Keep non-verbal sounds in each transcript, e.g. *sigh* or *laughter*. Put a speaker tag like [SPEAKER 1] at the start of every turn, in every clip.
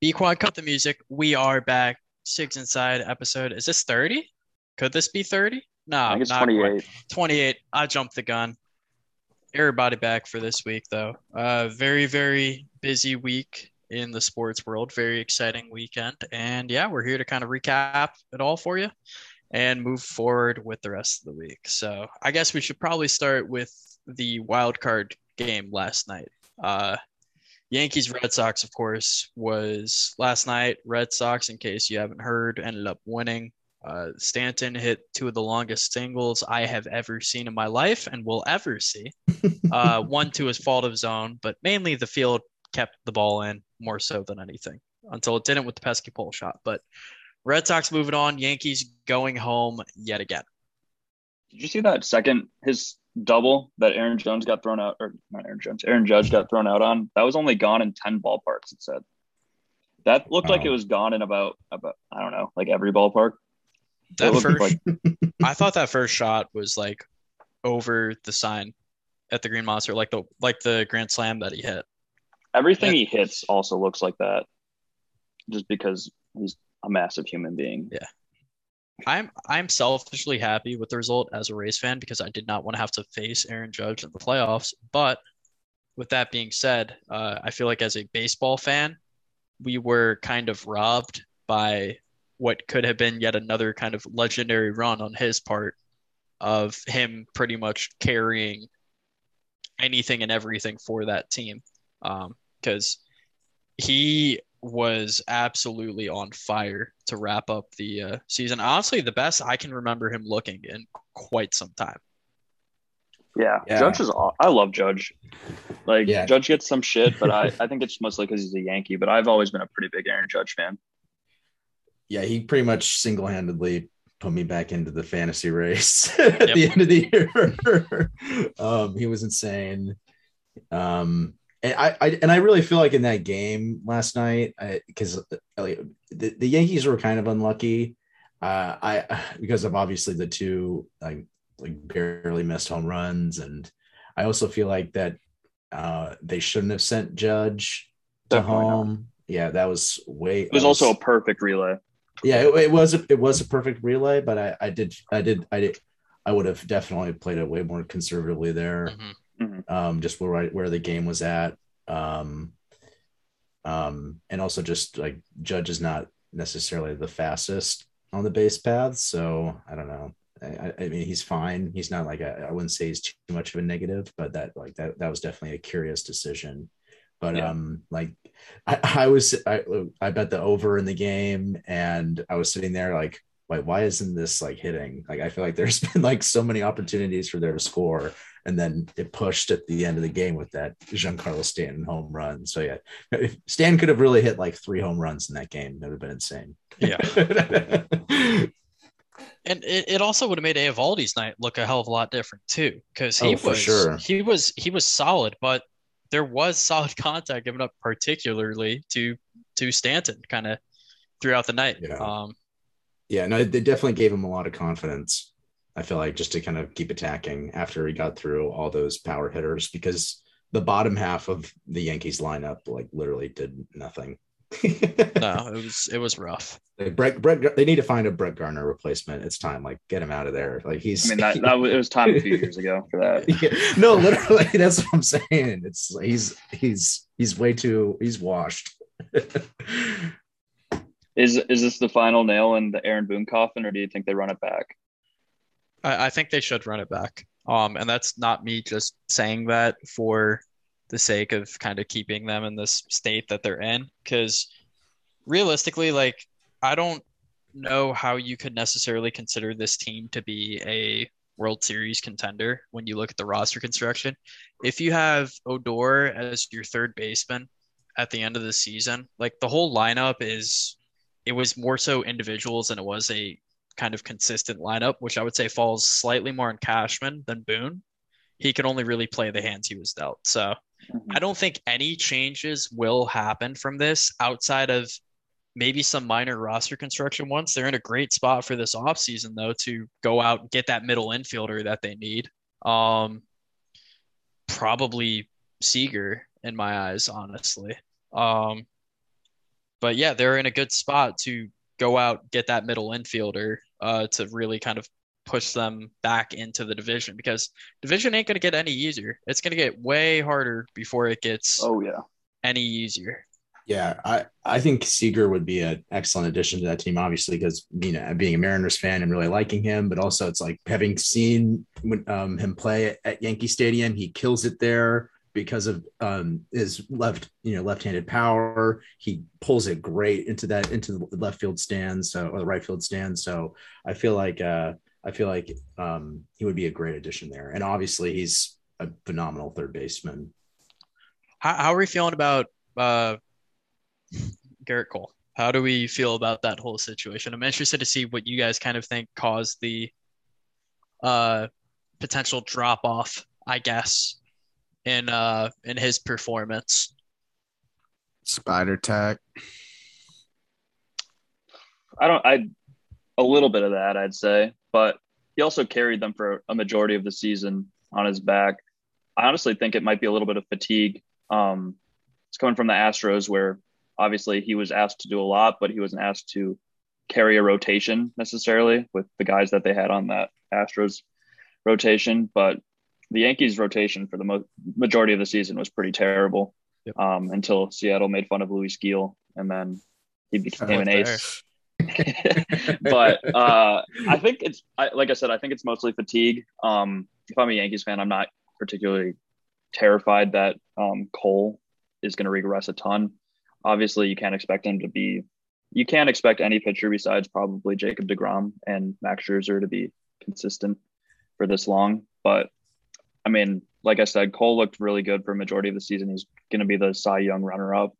[SPEAKER 1] Be quiet, cut the music. We are back. Six Inside episode. Is this 30? Could this be 30? No,
[SPEAKER 2] I think it's
[SPEAKER 1] not quite.
[SPEAKER 2] 28.
[SPEAKER 1] 28. I jumped the gun. Everybody back for this week, though. Uh, very, very busy week in the sports world. Very exciting weekend. And yeah, we're here to kind of recap it all for you and move forward with the rest of the week. So I guess we should probably start with the wild card game last night. Uh, Yankees Red Sox, of course, was last night. Red Sox, in case you haven't heard, ended up winning. Uh, Stanton hit two of the longest singles I have ever seen in my life and will ever see. *laughs* Uh, one to his fault of his own, but mainly the field kept the ball in more so than anything until it didn't with the pesky pole shot. But Red Sox moving on, Yankees going home yet again.
[SPEAKER 2] Did you see that second his double that Aaron Jones got thrown out, or not Aaron Jones, Aaron Judge got thrown out on? That was only gone in ten ballparks. It said that looked like
[SPEAKER 3] Oh.
[SPEAKER 2] it was gone in about about I don't know, like every ballpark.
[SPEAKER 1] That first,
[SPEAKER 2] like *laughs*
[SPEAKER 1] I thought that first shot was like over the sign at the Green Monster, like the like the grand slam that he hit.
[SPEAKER 2] everything
[SPEAKER 1] Yeah.
[SPEAKER 2] he hits also looks like that, just because he's a massive human being.
[SPEAKER 1] I'm I'm selfishly happy with the result as a Rays fan because I did not want to have to face Aaron Judge in the playoffs. But with that being said, uh, I feel like as a baseball fan, we were kind of robbed by what could have been yet another kind of legendary run on his part of him pretty much carrying anything and everything for that team. Because he was absolutely on fire to wrap up the uh, season. Honestly, the best I can remember him looking in quite some time.
[SPEAKER 2] Yeah,
[SPEAKER 3] Yeah.
[SPEAKER 2] Judge is. aw- I love Judge. Like
[SPEAKER 3] Yeah.
[SPEAKER 2] Judge gets some shit, but I, *laughs* I think it's mostly because he's a Yankee. But I've always been a pretty big Aaron Judge fan.
[SPEAKER 3] yeah, he pretty much single handedly put me back into the fantasy race *laughs* at the end of the year. *laughs* um, he was insane. Um, and I, I and I really feel like in that game last night, because the, the Yankees were kind of unlucky. Uh, I *sighs* because of obviously the two like like barely missed home runs, and I also feel like that uh, they shouldn't have sent Judge to
[SPEAKER 2] Definitely not.
[SPEAKER 3] home. Yeah, that was way.
[SPEAKER 2] It was also a perfect relay.
[SPEAKER 3] yeah it, it was a, it was a perfect relay but i i did i did i did i would have definitely played it way more conservatively there
[SPEAKER 1] Mhm.
[SPEAKER 3] um just where where the game was at. Um um and also just like judge is not necessarily the fastest on the base path so i don't know. I, I- mean he's fine. He's not like a, i wouldn't say he's too much of a negative but that like that that was definitely a curious decision. But
[SPEAKER 2] Yeah.
[SPEAKER 3] um like I, I was I, I bet the over in the game and i was sitting there like wait why isn't this like hitting? Like i feel like there's *laughs* been like so many opportunities for there to score and then it pushed at the end of the game with that giancarlo stanton home run so yeah if stan could have really hit like three home runs in that game that would have been insane
[SPEAKER 1] Yeah.
[SPEAKER 3] yeah *laughs*
[SPEAKER 1] And it, it also would have made Eovaldi's night look a hell of a lot different too, because he
[SPEAKER 3] Oh,
[SPEAKER 1] was
[SPEAKER 3] sure.
[SPEAKER 1] he was he was solid, but there was solid *laughs* contact given up, particularly to to Stanton, kind of throughout the night.
[SPEAKER 3] Yeah.
[SPEAKER 1] Um,
[SPEAKER 3] yeah no they definitely gave him a lot of confidence i feel like just to kind of keep attacking after he got through all those power hitters because the bottom half of the yankees lineup like literally did nothing *laughs*
[SPEAKER 1] no, it was it was rough.
[SPEAKER 3] Like Brett, Brett, they need to find a Brett Gardner replacement. It's time. Like, get him out of there. Like, he's.
[SPEAKER 2] I mean, that, that was, it was time a few years ago for that. *laughs*
[SPEAKER 3] Yeah. no, literally, *laughs* that's what I'm saying. It's he's he's he's way too he's washed.
[SPEAKER 2] Is is this the final nail in the Aaron Boone coffin, or do you think they run it back?
[SPEAKER 1] I, I think they should run it back. Um, and that's not me just saying that for the sake of kind of keeping them in this state that they're in. Because realistically, like, I don't know how you could necessarily consider this team to be a World Series contender when you look at the roster construction. If you have Odor as your third baseman at the end of the season, like the whole lineup is, it was more so individuals than it was a kind of consistent lineup, which I would say falls slightly more on Cashman than Boone. He can only really play the hands he was dealt. So
[SPEAKER 2] Mhm.
[SPEAKER 1] I don't think any changes will happen from this outside of maybe some minor roster construction once. They're in a great spot for this offseason, though, to go out and get that middle infielder that they need. Um, probably Seager in my eyes, honestly. Um, but yeah, they're in a good spot to go out get that middle infielder uh, to really kind of push them back into the division because division ain't going to get any easier. It's going to get way harder before it gets
[SPEAKER 2] Oh yeah.
[SPEAKER 1] any easier.
[SPEAKER 3] Yeah, I, I think Seager would be an excellent addition to that team, obviously, because you know, being a Mariners fan and really liking him, but also it's like having seen um, him play at Yankee Stadium, he kills it there because of um, his left, you know, left-handed power. He pulls it great into that into the left field stand, so or the right field stand. So I feel like uh, I feel like um, he would be a great addition there, and obviously he's a phenomenal third baseman.
[SPEAKER 1] How, how are we feeling about uh, Gerrit Cole? How do we feel about that whole situation? I'm interested to see what you guys kind of think caused the uh, potential drop off, I guess, in uh, in his performance.
[SPEAKER 4] Spider tack.
[SPEAKER 2] I don't. I a little bit of that, I'd say, but he also carried them for a majority of the season on his back. I honestly think it might be a little bit of fatigue. Um, it's coming from the Astros, where obviously he was asked to do a lot, but he wasn't asked to carry a rotation necessarily with the guys that they had on that Astros rotation. But the Yankees rotation for the mo- majority of the season was pretty terrible
[SPEAKER 1] Yep.
[SPEAKER 2] um, until Seattle made fun of Luis Gil and then he became
[SPEAKER 1] Oh,
[SPEAKER 2] an ace. *laughs* *laughs* but uh, I think it's I, like I said, I think it's mostly fatigue. Um, if I'm a Yankees fan, I'm not particularly terrified that um, Cole is going to regress a ton. Obviously, you can't expect him to be. You can't expect any pitcher besides probably Jacob Degrom and Max Scherzer to be consistent for this long. But I mean, like I said, Cole looked really good for a majority of the season. He's going to be the Cy Young runner-up,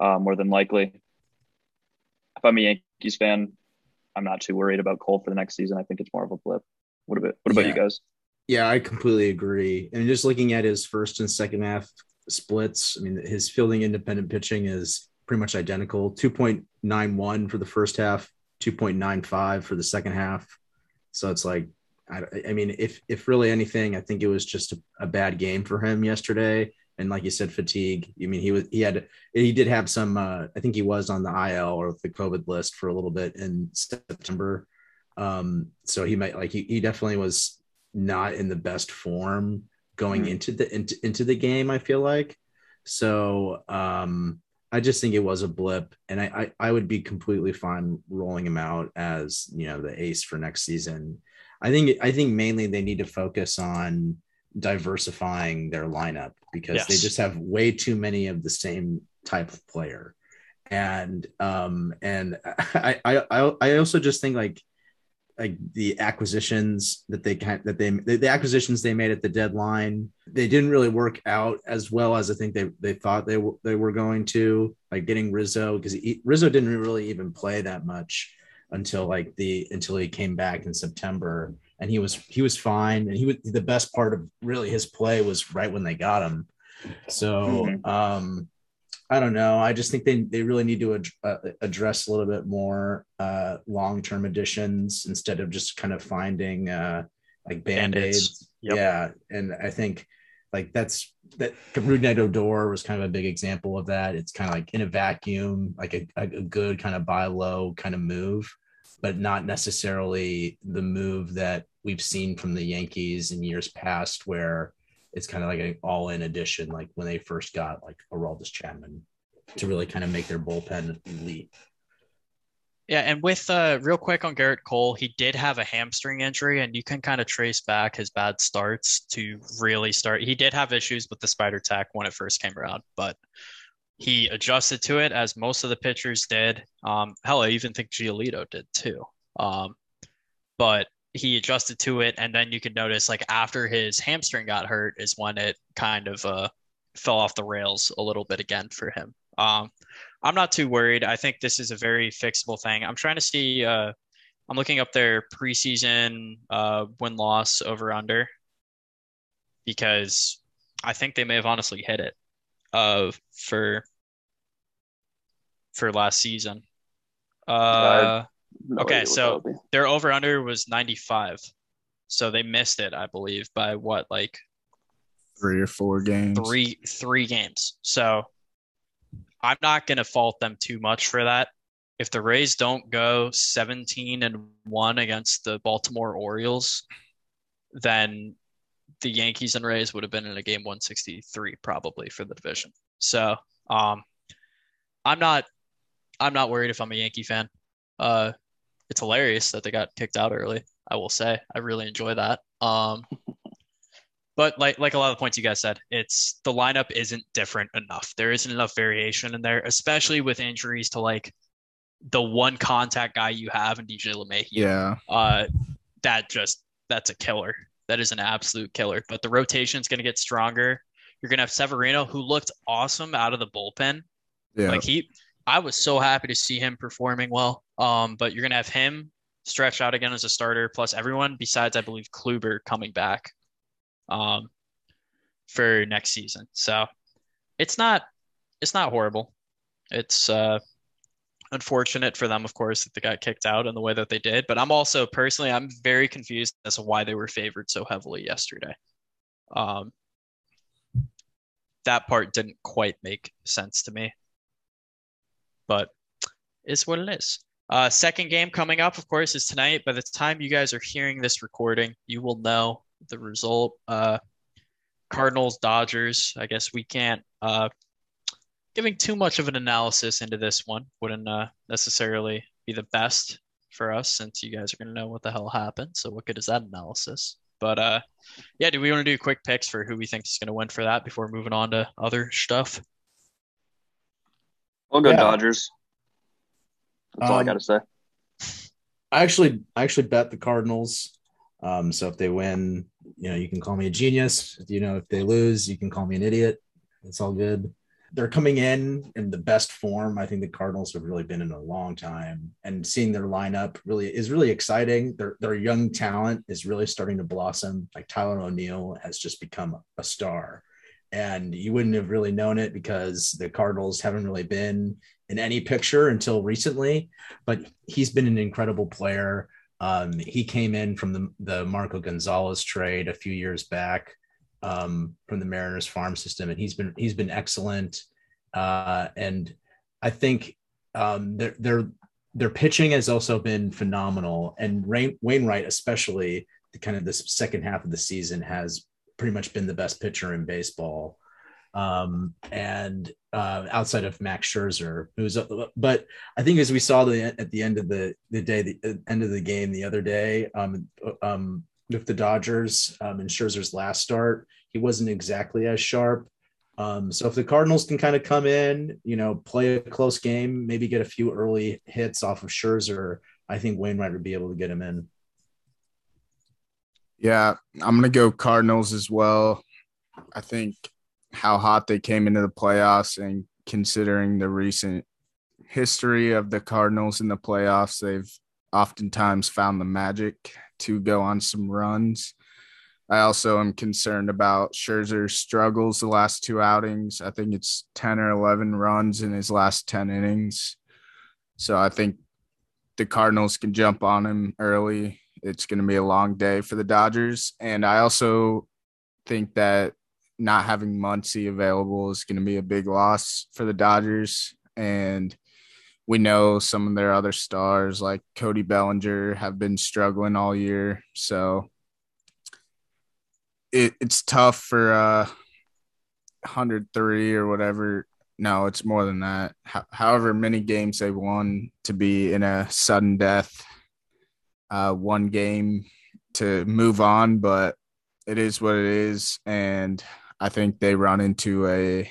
[SPEAKER 2] uh, more than likely. If I'm a Yankees fan, I'm not too worried about Cole for the next season. I think it's more of a blip. What about what about
[SPEAKER 3] Yeah.
[SPEAKER 2] you guys?
[SPEAKER 3] Yeah, I completely agree. And just looking at his first and second half splits, I mean, his fielding independent pitching is pretty much identical 2.91 for the first half, 2.95 for the second half. So it's like, I, I mean, if if really anything, I think it was just a, a bad game for him yesterday. And like you said, fatigue. I mean, he was he had he did have some. Uh, I think he was on the IL or the COVID list for a little bit in September. Um, so he might like he, he definitely was not in the best form going
[SPEAKER 2] Mhm.
[SPEAKER 3] into the into, into the game. I feel like so. Um, I just think it was a blip, and I, I I would be completely fine rolling him out as you know the ace for next season. I think I think mainly they need to focus on diversifying their lineup because they just have way too many of the same type of player, and um and *laughs* I I I also just think like like the acquisitions that they kind that they the, the acquisitions they made at the deadline they didn't really work out as well as I think they they thought they were they were going to like getting Rizzo because Rizzo didn't really even play that much until like the until he came back in September and he was he was fine and he was the best part of really his play was right when they got him so
[SPEAKER 2] Mhm.
[SPEAKER 3] um I don't know. I just think they, they really need to ad- uh, address a little bit more uh, long term additions instead of just kind of finding uh, like band
[SPEAKER 1] Band-Aids.
[SPEAKER 3] aids.
[SPEAKER 1] Yep.
[SPEAKER 3] Yeah, and I think like that's that. Rougned Odor was kind of a big example of that. It's kind of like in a vacuum, like a, a good kind of buy low kind of move, but not necessarily the move that we've seen from the Yankees in years past, where it's kind of like an all in addition, like when they first got like Aroldis Chapman to really kind of make their bullpen elite.
[SPEAKER 1] Yeah, and with uh, real quick on Gerrit Cole, he did have a hamstring injury, and you can kind of trace back his bad starts to really start. He did have issues with the spider tack when it first came around, but he adjusted to it as most of the pitchers did. Um, hell, I even think Giolito did too. Um, but he adjusted to it, and then you can notice like after his hamstring got hurt is when it kind of uh, fell off the rails a little bit again for him. Um, I'm not too worried. I think this is a very fixable thing. I'm trying to see. Uh, I'm looking up their preseason uh, win loss over under because I think they may have honestly hit it uh, for for last season. Uh,
[SPEAKER 2] No
[SPEAKER 1] Okay, so-
[SPEAKER 2] that would
[SPEAKER 1] their over under was 95, so they missed it, I believe, by what like
[SPEAKER 4] Three or four games.
[SPEAKER 1] three three games. So I'm not going to fault them too much for that. If the Rays don't go 17 and 1 against the Baltimore Orioles, then the Yankees and Rays would have been in a game 163 probably for the division. So, um, I'm not I'm not worried if I'm a Yankee fan. Uh, it's hilarious that they got kicked out early. I will say I really enjoy that. Um, but like like a lot of the points you guys said, it's the lineup isn't different enough. There isn't enough variation in there, especially with injuries to like the one contact guy you have in DJ LeMahieu.
[SPEAKER 4] Yeah.
[SPEAKER 1] Uh, that just that's a killer. That is an absolute killer. But the rotation is going to get stronger. You're going to have Severino, who looked awesome out of the bullpen.
[SPEAKER 4] Yeah.
[SPEAKER 1] Like he, I was so happy to see him performing well. Um, but you're gonna have him stretch out again as a starter, plus everyone besides I believe Kluber coming back, um, for next season. So it's not, it's not horrible. It's uh, unfortunate for them, of course, that they got kicked out in the way that they did. But I'm also personally, I'm very confused as to why they were favored so heavily yesterday. Um, that part didn't quite make sense to me but it's what it is. Uh, second game coming up, of course, is tonight. By the time you guys are hearing this recording, you will know the result. Uh, Cardinals, Dodgers. I guess we can't uh, giving too much of an analysis into this one wouldn't uh, necessarily be the best for us since you guys are going to know what the hell happened. So what good is that analysis? But uh, yeah, do we want to do quick picks for who we think is going to win for that before moving on to other stuff?
[SPEAKER 2] We'll go
[SPEAKER 3] Yeah.
[SPEAKER 2] Dodgers. That's all I
[SPEAKER 3] Um,
[SPEAKER 2] got to say.
[SPEAKER 3] I actually I actually bet the Cardinals. Um, so if they win, you know, you can call me a genius. You know, if they lose, you can call me an idiot. It's all good. They're coming in in the best form. I think the Cardinals have really been in a long time, and seeing their lineup really is really exciting. Their their young talent is really starting to blossom. Like Tyler O'Neill has just become a star, and you wouldn't have really known it because the Cardinals haven't really been in any picture until recently. But he's been an incredible player. Um, he came in from the, the Marco Gonzalez trade a few years back um, from the Mariners farm system, and he's been he's been excellent. Uh, and I think um, their their their pitching has also been phenomenal, and Wainwright, especially the kind of the second half of the season, has pretty much been the best pitcher in baseball. Um, and uh, outside of Max Scherzer, who's but I think as we saw the at the end of the the day, the uh, end of the game the other day, um, um, with the Dodgers um, in Scherzer's last start, he wasn't exactly as sharp. Um, so if the Cardinals can kind of come in, you know, play a close game, maybe get a few early hits off of Scherzer, I think Wainwright would be able to get him in.
[SPEAKER 4] Yeah, I'm gonna go Cardinals as well. I think how hot they came into the playoffs and considering the recent history of the Cardinals in the playoffs, they've oftentimes found the magic to go on some runs. I also am concerned about Scherzer's struggles the last two outings. I think it's 10 or 11 runs in his last 10 innings. So I think the Cardinals can jump on him early. It's going to be a long day for the Dodgers. And I also think that not having Muncy available is going to be a big loss for the Dodgers. And we know some of their other stars like Cody Bellinger have been struggling all year. So it, it's tough for uh 103 or whatever. No, it's more than that. Ho- however many games they won to be in a sudden death, uh, one game to move on, but it is what it is. And I think they run into a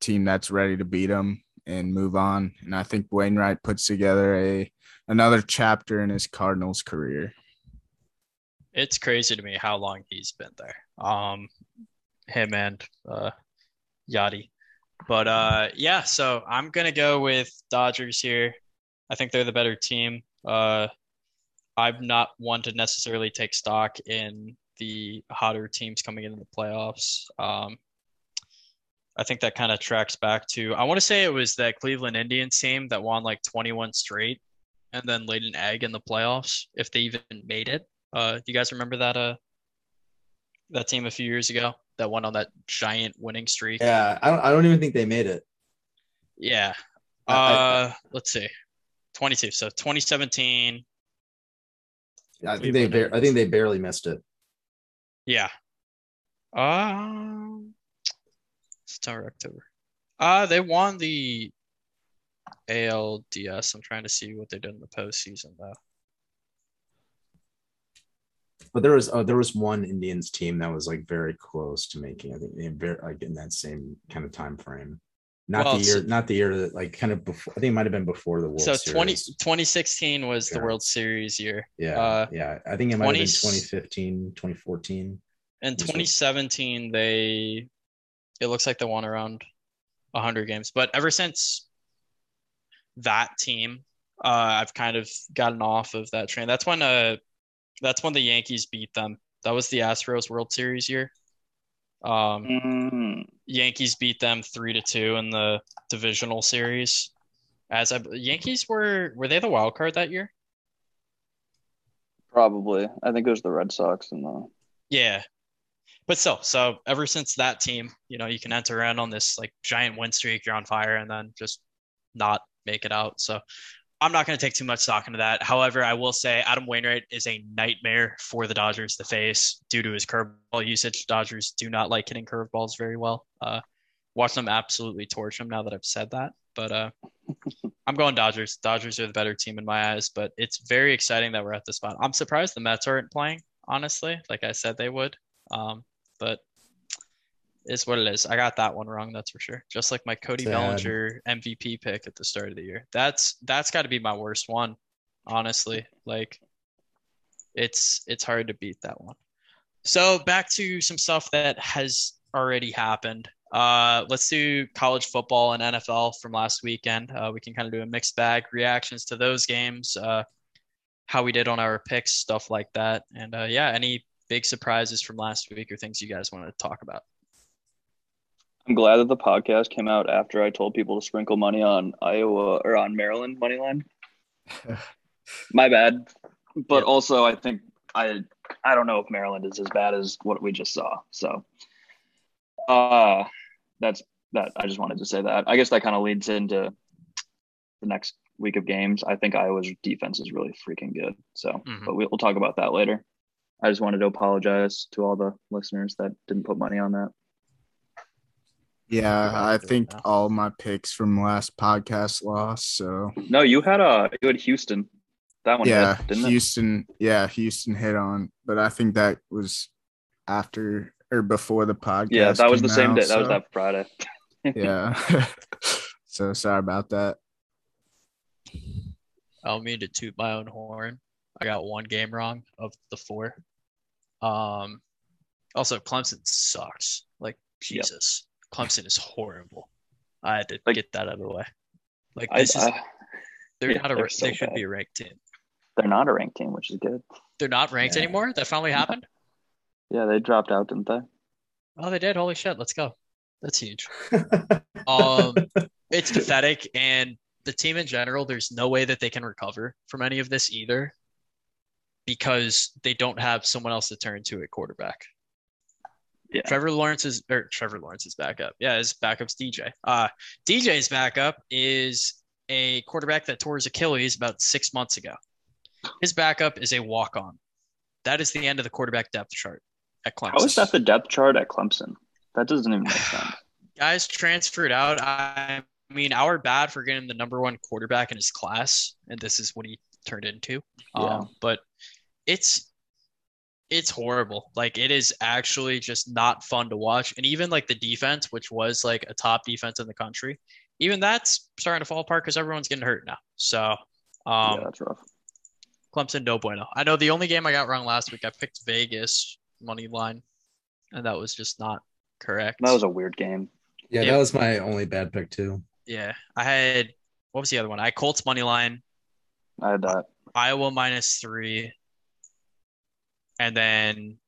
[SPEAKER 4] team that's ready to beat them and move on. And I think Wainwright puts together a another chapter in his Cardinals career.
[SPEAKER 1] It's crazy to me how long he's been there. Um, him and uh, Yadi. But uh, yeah, so I'm gonna go with Dodgers here. I think they're the better team. Uh, I'm not one to necessarily take stock in the hotter teams coming into the playoffs. Um, I think that kind of tracks back to I want to say it was that Cleveland Indians team that won like 21 straight and then laid an egg in the playoffs if they even made it. Uh, do you guys remember that uh that team a few years ago that went on that giant winning streak?
[SPEAKER 3] Yeah, I don't, I don't even think they made it.
[SPEAKER 1] Yeah.
[SPEAKER 3] I- I-
[SPEAKER 1] Uh, let's see. 22. So 2017.
[SPEAKER 3] I think they bar- I think they barely missed it.
[SPEAKER 1] Yeah. Um, September, October. Uh, they won the ALDS. I'm trying to see what they did in the postseason though.
[SPEAKER 3] But there was uh, there was one Indians team that was like very close to making. I think very like in that same kind of time frame. Not
[SPEAKER 1] Well,
[SPEAKER 3] the
[SPEAKER 1] so-
[SPEAKER 3] year, not the year that like kind of before. I think it might have been before the World
[SPEAKER 1] So
[SPEAKER 3] Series.
[SPEAKER 1] 20, 2016 was the World Series year.
[SPEAKER 3] Yeah,
[SPEAKER 1] uh,
[SPEAKER 3] yeah. I think it might
[SPEAKER 1] 20
[SPEAKER 3] have been 2015, 2014.
[SPEAKER 1] In
[SPEAKER 3] Yes, sir.
[SPEAKER 1] 2017, they it looks like they won around 100 games. But ever since that team, uh, I've kind of gotten off of that train. That's when uh that's when the Yankees beat them. That was the Astros World Series year. Um,
[SPEAKER 2] Mm,
[SPEAKER 1] Yankees beat them three to two in the divisional series. As I, Yankees were were they the wild card that year?
[SPEAKER 2] probably. I think it was the Red Sox and the
[SPEAKER 1] Yeah. But still, so ever since that team, you know, you can enter in on this like giant win streak, you're on fire, and then just not make it out. So I'm not going to take too much stock into that. However, I will say Adam Wainwright is a nightmare for the Dodgers to face due to his curveball usage. Dodgers do not like hitting curveballs very well. Uh, watch them absolutely torch him now that I've said that. But uh, *laughs* I'm going Dodgers. Dodgers are the better team in my eyes, but it's very exciting that we're at this spot. I'm surprised the Mets aren't playing, honestly, like I said they would. Um, but it's what it is. I got that one wrong, that's for sure. Just like my Cody
[SPEAKER 3] Sad.
[SPEAKER 1] Bellinger MVP pick at the start of the year. That's that's got to be my worst one, honestly. Like it's it's hard to beat that one. So back to some stuff that has already happened. Uh, let's do college football and NFL from last weekend. Uh, we can kind of do a mixed bag reactions to those games, uh, how we did on our picks, stuff like that. And uh, yeah, any big surprises from last week or things you guys want to talk about?
[SPEAKER 2] I'm glad that the podcast came out after I told people to sprinkle money on Iowa or on Maryland money line. *laughs* My bad. But
[SPEAKER 1] Yep.
[SPEAKER 2] also I think I I don't know if Maryland is as bad as what we just saw. So uh that's that I just wanted to say that. I guess that kind of leads into the next week of games. I think Iowa's defense is really freaking good. So
[SPEAKER 1] Mhm.
[SPEAKER 2] but we, we'll talk about that later. I just wanted to apologize to all the listeners that didn't put money on that.
[SPEAKER 4] Yeah, I
[SPEAKER 1] to do it
[SPEAKER 4] think
[SPEAKER 1] now.
[SPEAKER 4] all my picks from last podcast lost. So
[SPEAKER 2] No, you had a you had Houston. That one
[SPEAKER 4] yeah,
[SPEAKER 2] hit, didn't it?
[SPEAKER 4] Houston. Yeah, Houston hit on, but I think that was after or before the podcast.
[SPEAKER 2] Yeah, that was the
[SPEAKER 4] came
[SPEAKER 2] same
[SPEAKER 4] out,
[SPEAKER 2] day. That was that Friday. *laughs*
[SPEAKER 4] yeah. *laughs* so sorry about that.
[SPEAKER 1] I don't mean to toot my own horn. I got one game wrong of the four. Um, also Clemson sucks. Like
[SPEAKER 2] Yep.
[SPEAKER 1] Jesus, Clemson is horrible. I had to
[SPEAKER 2] Like-
[SPEAKER 1] get that out of the way. Like
[SPEAKER 2] I,
[SPEAKER 1] this is
[SPEAKER 2] I-
[SPEAKER 1] they're
[SPEAKER 2] yeah,
[SPEAKER 1] not a
[SPEAKER 2] they're so
[SPEAKER 1] they should
[SPEAKER 2] bad.
[SPEAKER 1] be a ranked team.
[SPEAKER 2] they're not a ranked team, which is good.
[SPEAKER 1] They're not ranked
[SPEAKER 3] Yeah.
[SPEAKER 1] anymore. That finally happened.
[SPEAKER 2] Yeah, they dropped out, didn't they?
[SPEAKER 1] Oh, they did. Holy shit! Let's go. That's huge. *laughs* Um, it's pathetic, and the team in general, there's no way that they can recover from any of this either, because they don't have someone else to turn to at quarterback.
[SPEAKER 2] Yeah.
[SPEAKER 1] Trevor Lawrence is or Trevor Lawrence's backup. Yeah, his backup's DJ. Uh DJ's backup is a quarterback that tore his Achilles about six months ago. His backup is a walk-on. That is the end of the quarterback depth chart at Clemson.
[SPEAKER 2] How is that the depth chart at Clemson? That doesn't even make sense. *sighs*
[SPEAKER 1] guys transferred out. I mean, our bad for getting the number one quarterback in his class, and this is what he turned into.
[SPEAKER 2] Yeah.
[SPEAKER 1] Um, but it's it's horrible. Like it is actually just not fun to watch. And even like the defense, which was like a top defense in the country, even that's starting to fall apart because everyone's getting hurt now. So um,
[SPEAKER 2] yeah, that's rough.
[SPEAKER 1] Clemson, no bueno. I know the only game I got wrong last week, I picked Vegas money line, and that was just not correct.
[SPEAKER 2] That was a weird game.
[SPEAKER 3] yeah,
[SPEAKER 1] Yep.
[SPEAKER 3] that was my only bad pick too.
[SPEAKER 1] Yeah, I had what was the other one? I had Colts money line,
[SPEAKER 2] I had that.
[SPEAKER 1] Iowa minus three, and then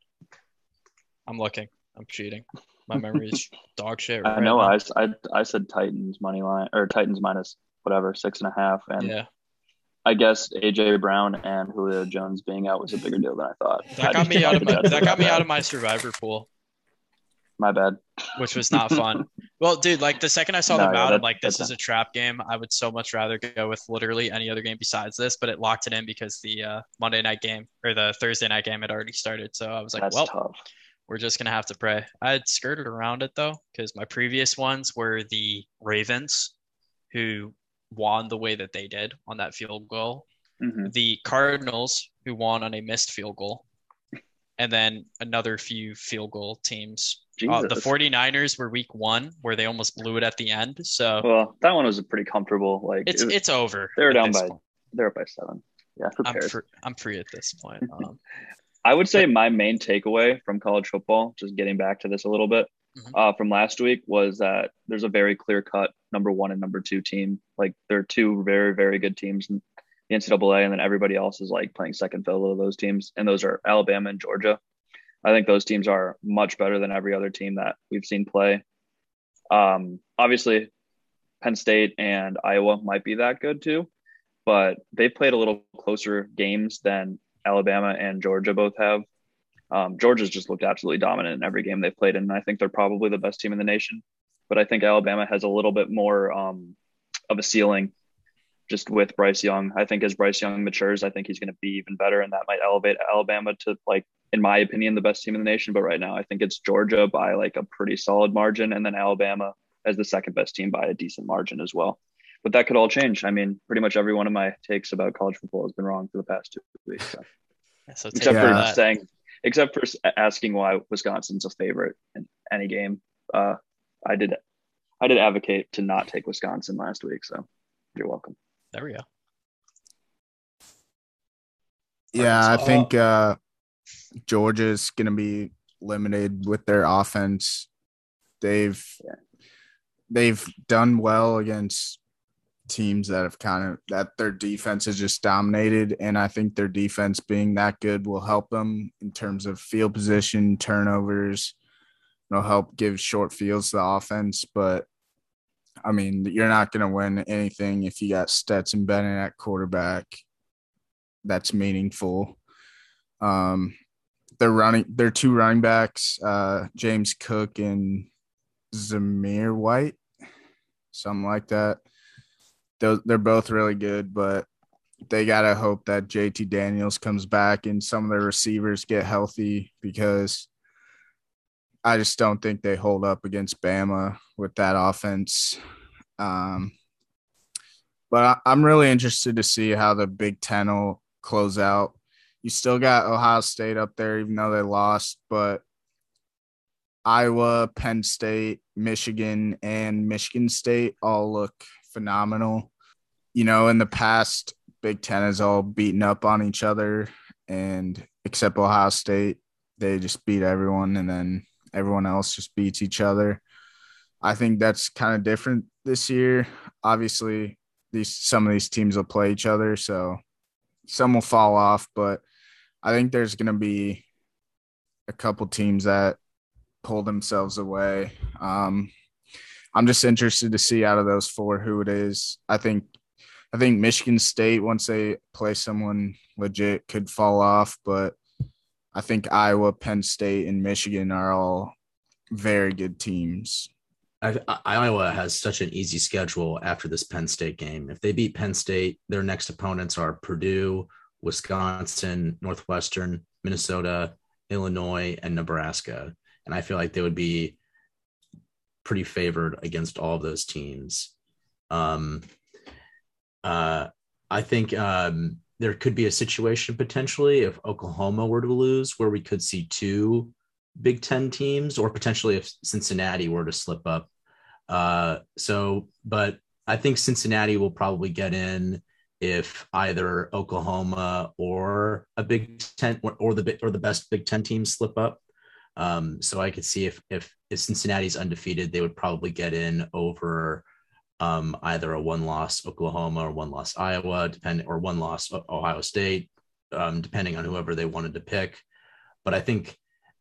[SPEAKER 1] I'm looking. I'm cheating. My memory is *laughs* dog shit.
[SPEAKER 2] I know.
[SPEAKER 1] now.
[SPEAKER 2] I, I I said Titans money line or Titans minus whatever six and a half, and
[SPEAKER 1] yeah,
[SPEAKER 2] I guess AJ Brown and Julio Jones being out was a bigger deal than I thought.
[SPEAKER 1] That got me out of my that got me out of my survivor pool,
[SPEAKER 2] My bad.
[SPEAKER 1] which was not fun. *laughs* Well, dude, like the second I saw
[SPEAKER 2] No,
[SPEAKER 1] them
[SPEAKER 2] yeah,
[SPEAKER 1] out,
[SPEAKER 2] that-
[SPEAKER 1] I'm like, this is a trap game. I would so much rather go with literally any other game besides this, but it locked it in because the uh, Monday night game or the Thursday night game had already started. So I was like,
[SPEAKER 2] That's
[SPEAKER 1] well,
[SPEAKER 2] tough.
[SPEAKER 1] we're just gonna have to pray. I had skirted around it though, because my previous ones were the Ravens, who won the way that they did on that field goal,
[SPEAKER 2] Mhm.
[SPEAKER 1] the Cardinals, who won on a missed field goal, and then another few field goal teams. Uh, the
[SPEAKER 2] Jesus.
[SPEAKER 1] 49ers were week one, where they almost blew it at the end. So
[SPEAKER 2] Well, that one was a pretty comfortable. Like
[SPEAKER 1] it's
[SPEAKER 2] it was-
[SPEAKER 1] it's over.
[SPEAKER 2] they were
[SPEAKER 1] at
[SPEAKER 2] down by
[SPEAKER 1] point.
[SPEAKER 2] they're up by seven. Yeah,
[SPEAKER 1] I'm free, I'm free at this point. *laughs* Um,
[SPEAKER 2] I would say my main takeaway from college football, just getting back to this a little bit,
[SPEAKER 1] Mhm.
[SPEAKER 2] uh, from last week was that there's a very clear cut number one and number two team. Like they're two very, very good teams in the NCAA, and then everybody else is like playing second fiddle to those teams, and those are Alabama and Georgia. I think those teams are much better than every other team that we've seen play. Um, obviously, Penn State and Iowa might be that good too, but they've played a little closer games than Alabama and Georgia both have. Um, Georgia's just looked absolutely dominant in every game they've played and I think they're probably the best team in the nation. But I think Alabama has a little bit more um, of a ceiling just with Bryce Young. I think as Bryce Young matures, I think he's going to be even better, and that might elevate Alabama to like, in my opinion, the best team in the nation. But right now, I think it's Georgia by like a pretty solid margin, and then Alabama as the second best team by a decent margin as well. But that could all change. I mean, pretty much every one of my takes about college football has been wrong for the past two weeks. So.
[SPEAKER 1] so
[SPEAKER 2] Except for
[SPEAKER 1] that.
[SPEAKER 2] saying, except for asking why Wisconsin's a favorite in any game. Uh, I did, I did advocate to not take Wisconsin last week. So you're welcome.
[SPEAKER 1] There we go.
[SPEAKER 4] Yeah, I think uh, Georgia's going to be limited with their offense. They've
[SPEAKER 2] Yeah.
[SPEAKER 4] they've done well against teams that have kind of that their defense has just dominated, and I think their defense being that good will help them in terms of field position, turnovers. It'll help give short fields to the offense, but I mean, you're not going to win anything if you got Stetson Bennett at quarterback. That's meaningful. Um, they're running. They're two running backs, uh, James Cook and Zamir White, something like that. They're both really good, but they gotta hope that JT Daniels comes back and some of their receivers get healthy because I just don't think they hold up against Bama with that offense. Um, but I, I'm really interested to see how the Big Ten will close out. You still got Ohio State up there, even though they lost, but Iowa, Penn State, Michigan, and Michigan State all look phenomenal. You know, in the past, Big Ten has all beaten up on each other, and except Ohio State, they just beat everyone, and then everyone else just beats each other. I think that's kind of different this year. Obviously, these some of these teams will play each other, so some will fall off, but I think there's going to be a couple teams that pull themselves away. Um, I'm just interested to see out of those four who it is. I think I think Michigan State once they play someone legit could fall off, but I think Iowa, Penn State, and Michigan are all very good teams.
[SPEAKER 3] I, I, Iowa has such an easy schedule after this Penn State game. If they beat Penn State, their next opponents are Purdue, Wisconsin, Northwestern, Minnesota, Illinois, and Nebraska. And I feel like they would be pretty favored against all of those teams. Um, uh, I think um, there could be a situation potentially if Oklahoma were to lose where we could see two Big Ten teams, or potentially if Cincinnati were to slip up. Uh, so, but I think Cincinnati will probably get in if either Oklahoma or a Big Ten or, the or the best Big Ten teams slip up. Um, so I could see if if if Cincinnati's undefeated, they would probably get in over um, either a one loss Oklahoma or one loss Iowa, depending or one loss Ohio State, um, depending on whoever they wanted to pick. But I think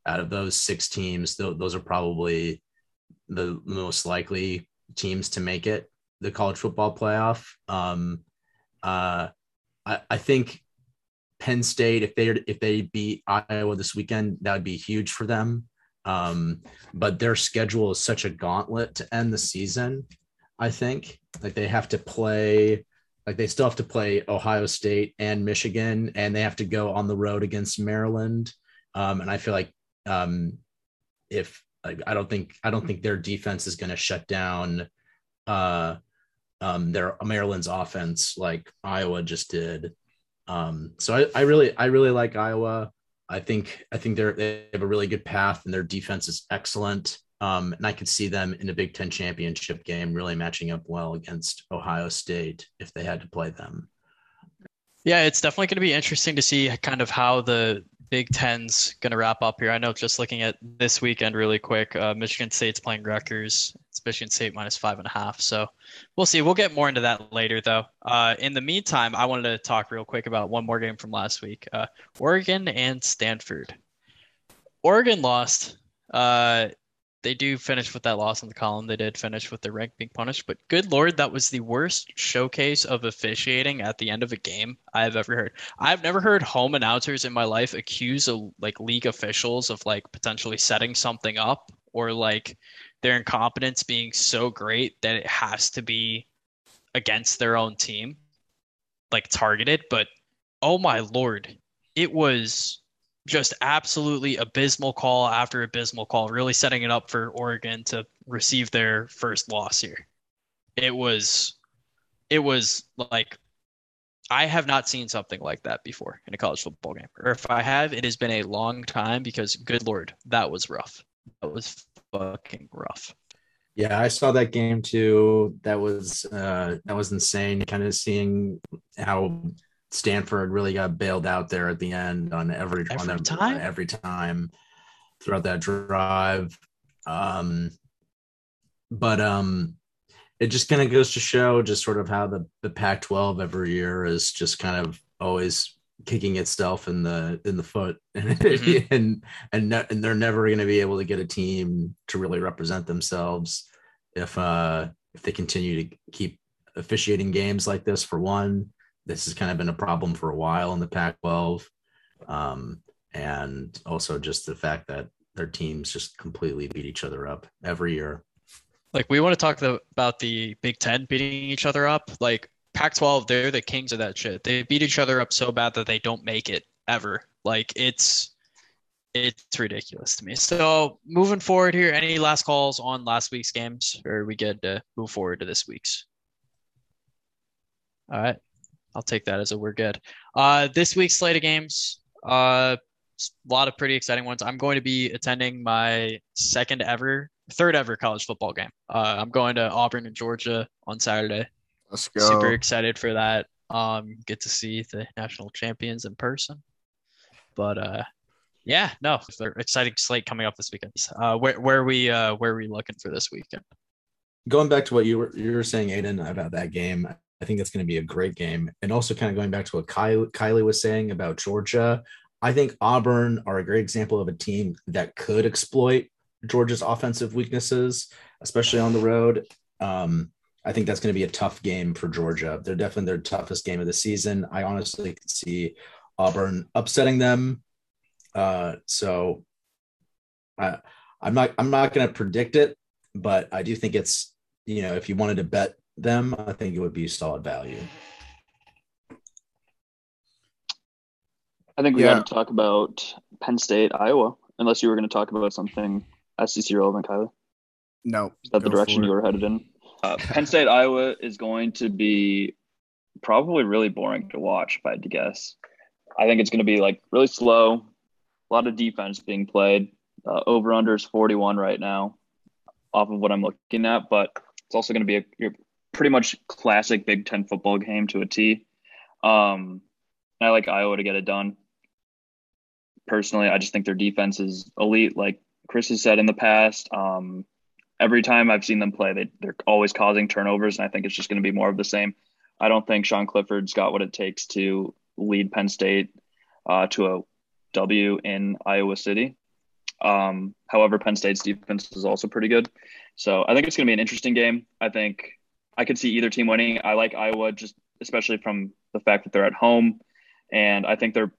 [SPEAKER 3] out of those six teams, th- those are probably the most likely teams to make it the college football playoff. Um, uh, I, I think Penn State, if they if they beat Iowa this weekend, that would be huge for them. Um, but their schedule is such a gauntlet to end the season. I think like they have to play, like they still have to play Ohio State and Michigan, and they have to go on the road against Maryland. Um, and I feel like um, if like, I don't think I don't think their defense is going to shut down uh, um, their Maryland's offense like Iowa just did. Um, so I, I really I really like Iowa. I think I think they're they have a really good path and their defense is excellent. Um, and I could see them in a Big Ten championship game really matching up well against Ohio State if they had to play them.
[SPEAKER 1] Yeah, it's definitely going to be interesting to see kind of how the Big Ten's going to wrap up here. I know just looking at this weekend really quick, uh, Michigan State's playing Rutgers. It's Michigan State minus five and a half. So we'll see. We'll get more into that later, though. Uh, in the meantime, I wanted to talk real quick about one more game from last week uh, Oregon and Stanford. Oregon lost. They do finish with that loss in the column. They did finish with their rank being punished, but good lord, that was the worst showcase of officiating at the end of a game I've ever heard. I've never heard home announcers in my life accuse of like league officials of like potentially setting something up or like their incompetence being so great that it has to be against their own team, like targeted. But oh my lord, it was just absolutely abysmal call after abysmal call, really setting it up for Oregon to receive their first loss here. It was it was like I have not seen something like that before in a college football game. Or if I have, it has been a long time because good lord, that was rough. That was fucking rough.
[SPEAKER 3] Yeah, I saw that game too. That was uh that was insane kind of seeing how Stanford really got bailed out there at the end on every,
[SPEAKER 1] every
[SPEAKER 3] on
[SPEAKER 1] time
[SPEAKER 3] every time throughout that drive. Um, but um, it just kind of goes to show just sort of how the the Pac-12 every year is just kind of always kicking itself in the in the foot *laughs* mm-hmm. and and ne- and they're never going to be able to get a team to really represent themselves if uh if they continue to keep officiating games like this for one this has kind of been a problem for a while in the Pac 12. Um, and also just the fact that their teams just completely beat each other up every year.
[SPEAKER 1] Like, we want to talk the, about the Big Ten beating each other up. Like, Pac 12, they're the kings of that shit. They beat each other up so bad that they don't make it ever. Like, it's. It's ridiculous to me. So moving forward here, any last calls on last week's games, or are we good to move forward to this week's? All right. I'll take that as a we're good. Uh, this week's slate of games, uh, a lot of pretty exciting ones. I'm going to be attending my second ever, third ever college football game. Uh, I'm going to Auburn and Georgia on Saturday.
[SPEAKER 4] Let's go.
[SPEAKER 1] Super excited for that. Um, get to see the national champions in person. But uh, yeah, no, exciting slate coming up this weekend. Uh, where where are we uh where are we looking for this weekend?
[SPEAKER 3] Going back to what you were you were saying, Aiden, about that game, I think that's going to be a great game. And also, kind of going back to what Kylie, Kylie was saying about Georgia, I think Auburn are a great example of a team that could exploit Georgia's offensive weaknesses, especially on the road. Um, I think that's going to be a tough game for Georgia. They're definitely their toughest game of the season. I honestly could see Auburn upsetting them. Uh, so I, I'm not I'm not going to predict it, but I do think it's you know if you wanted to bet them, I think it would be solid value.
[SPEAKER 2] I think we yeah. got to talk about Penn State, Iowa, unless you were going to talk about something SEC relevant, Kylie.
[SPEAKER 4] No.
[SPEAKER 2] Is that the direction you were headed in? Uh, Penn State, Iowa is going to be probably really boring to watch, if I had to guess. I think it's going to be like really slow, a lot of defense being played. Uh, over under is 41 right now, off of what I'm looking at, but it's also going to be a pretty much classic Big Ten football game to a T. Um, I like Iowa to get it done. Personally, I just think their defense is elite. Like Chris has said in the past, um, every time I've seen them play, they, they're always causing turnovers, and I think it's just going to be more of the same. I don't think Sean Clifford's got what it takes to lead Penn State uh, to a W in Iowa City. Um, however, Penn State's defense is also pretty good. So I think it's going to be an interesting game. I think I could see either team winning. I like Iowa just especially from the fact that they're at home, and I think they're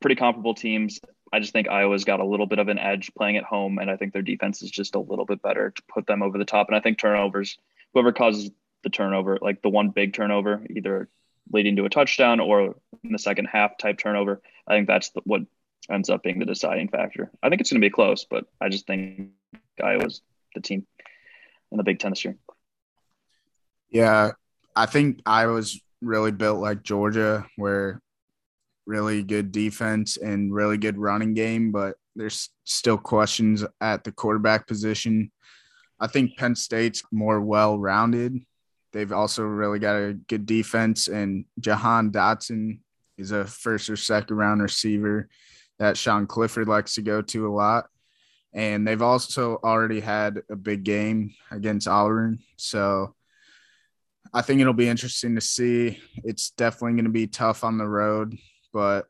[SPEAKER 2] pretty comparable teams. I just think Iowa's got a little bit of an edge playing at home, and I think their defense is just a little bit better to put them over the top. And I think turnovers, whoever causes the turnover, like the one big turnover, either leading to a touchdown or in the second half type turnover, I think that's the, what ends up being the deciding factor. I think it's going to be close, but I just think Iowa's the team in the Big Ten this year.
[SPEAKER 4] Yeah, I think Iowa's really built like Georgia, where really good defense and really good running game, but there's still questions at the quarterback position. I think Penn State's more well rounded. They've also really got a good defense, and Jahan Dotson is a first or second round receiver that Sean Clifford likes to go to a lot. And they've also already had a big game against Auburn. So I think it'll be interesting to see. It's definitely going to be tough on the road but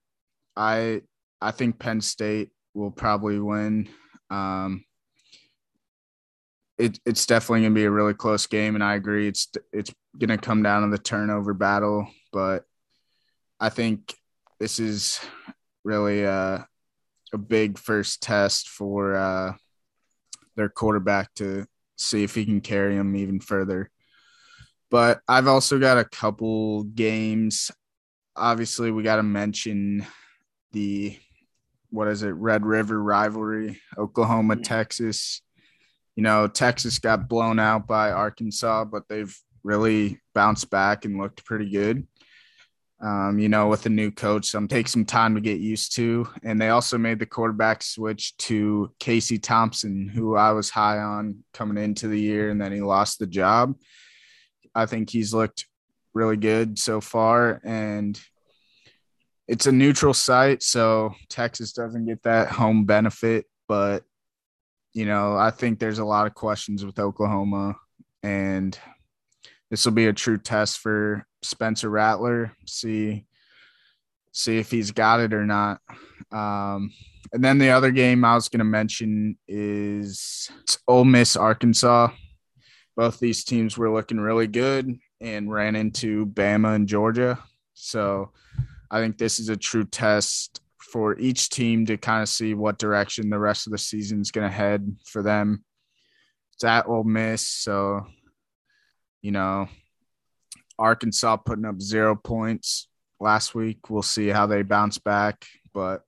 [SPEAKER 4] I I think Penn State will probably win. Um, it, it's definitely going to be a really close game, and I agree. It's it's going to come down to the turnover battle, but I think this is really a, a big first test for uh, their quarterback to see if he can carry them even further. But I've also got a couple games. Obviously we got to mention the what is it? Red river rivalry oklahoma mm-hmm. texas. You know texas got blown out by arkansas but they've really bounced back and looked pretty good. Um, you know with the new coach some take some time to get used to. And they also made the quarterback switch to casey thompson who i was high on coming into the year and then he lost the job i think he's looked really good so far. And it's a neutral site, so Texas doesn't get that home benefit. But, you know, I think there's a lot of questions with Oklahoma. And this will be a true test for Spencer Rattler. See see if he's got it or not. Um, and then the other game I was going to mention is Ole Miss Arkansas. Both these teams were looking really good and ran into Bama and Georgia. So I think this is a true test for each team to kind of see what direction the rest of the season is going to head for them. It's at Ole Miss, so you know Arkansas putting up zero points last week. We'll see how they bounce back, but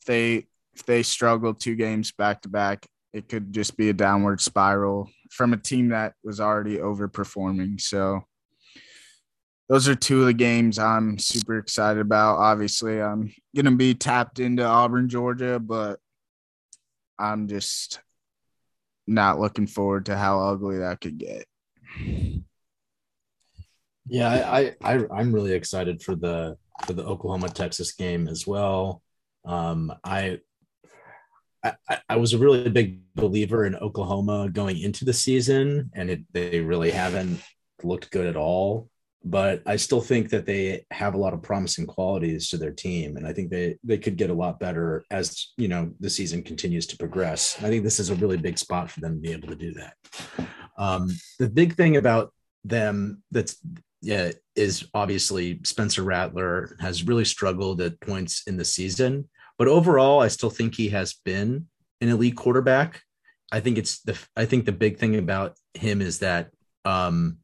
[SPEAKER 4] if they if they struggle two games back to back, it could just be a downward spiral from a team that was already overperforming. So those are two of the games I'm super excited about. Obviously, I'm going to be tapped into Auburn, Georgia, but I'm just not looking forward to how ugly that could get.
[SPEAKER 3] Yeah, I, I I'm really excited for the for the Oklahoma Texas game as well. Um, I, I I was a really big believer in Oklahoma going into the season, and it, they really haven't looked good at all but I still think that they have a lot of promising qualities to their team, and I think they they could get a lot better as you know the season continues to progress. I think this is a really big spot for them to be able to do that. Um, the big thing about them that's yeah is obviously Spencer Rattler has really struggled at points in the season, but overall, I still think he has been an elite quarterback. I think it's the I think the big thing about him is that um,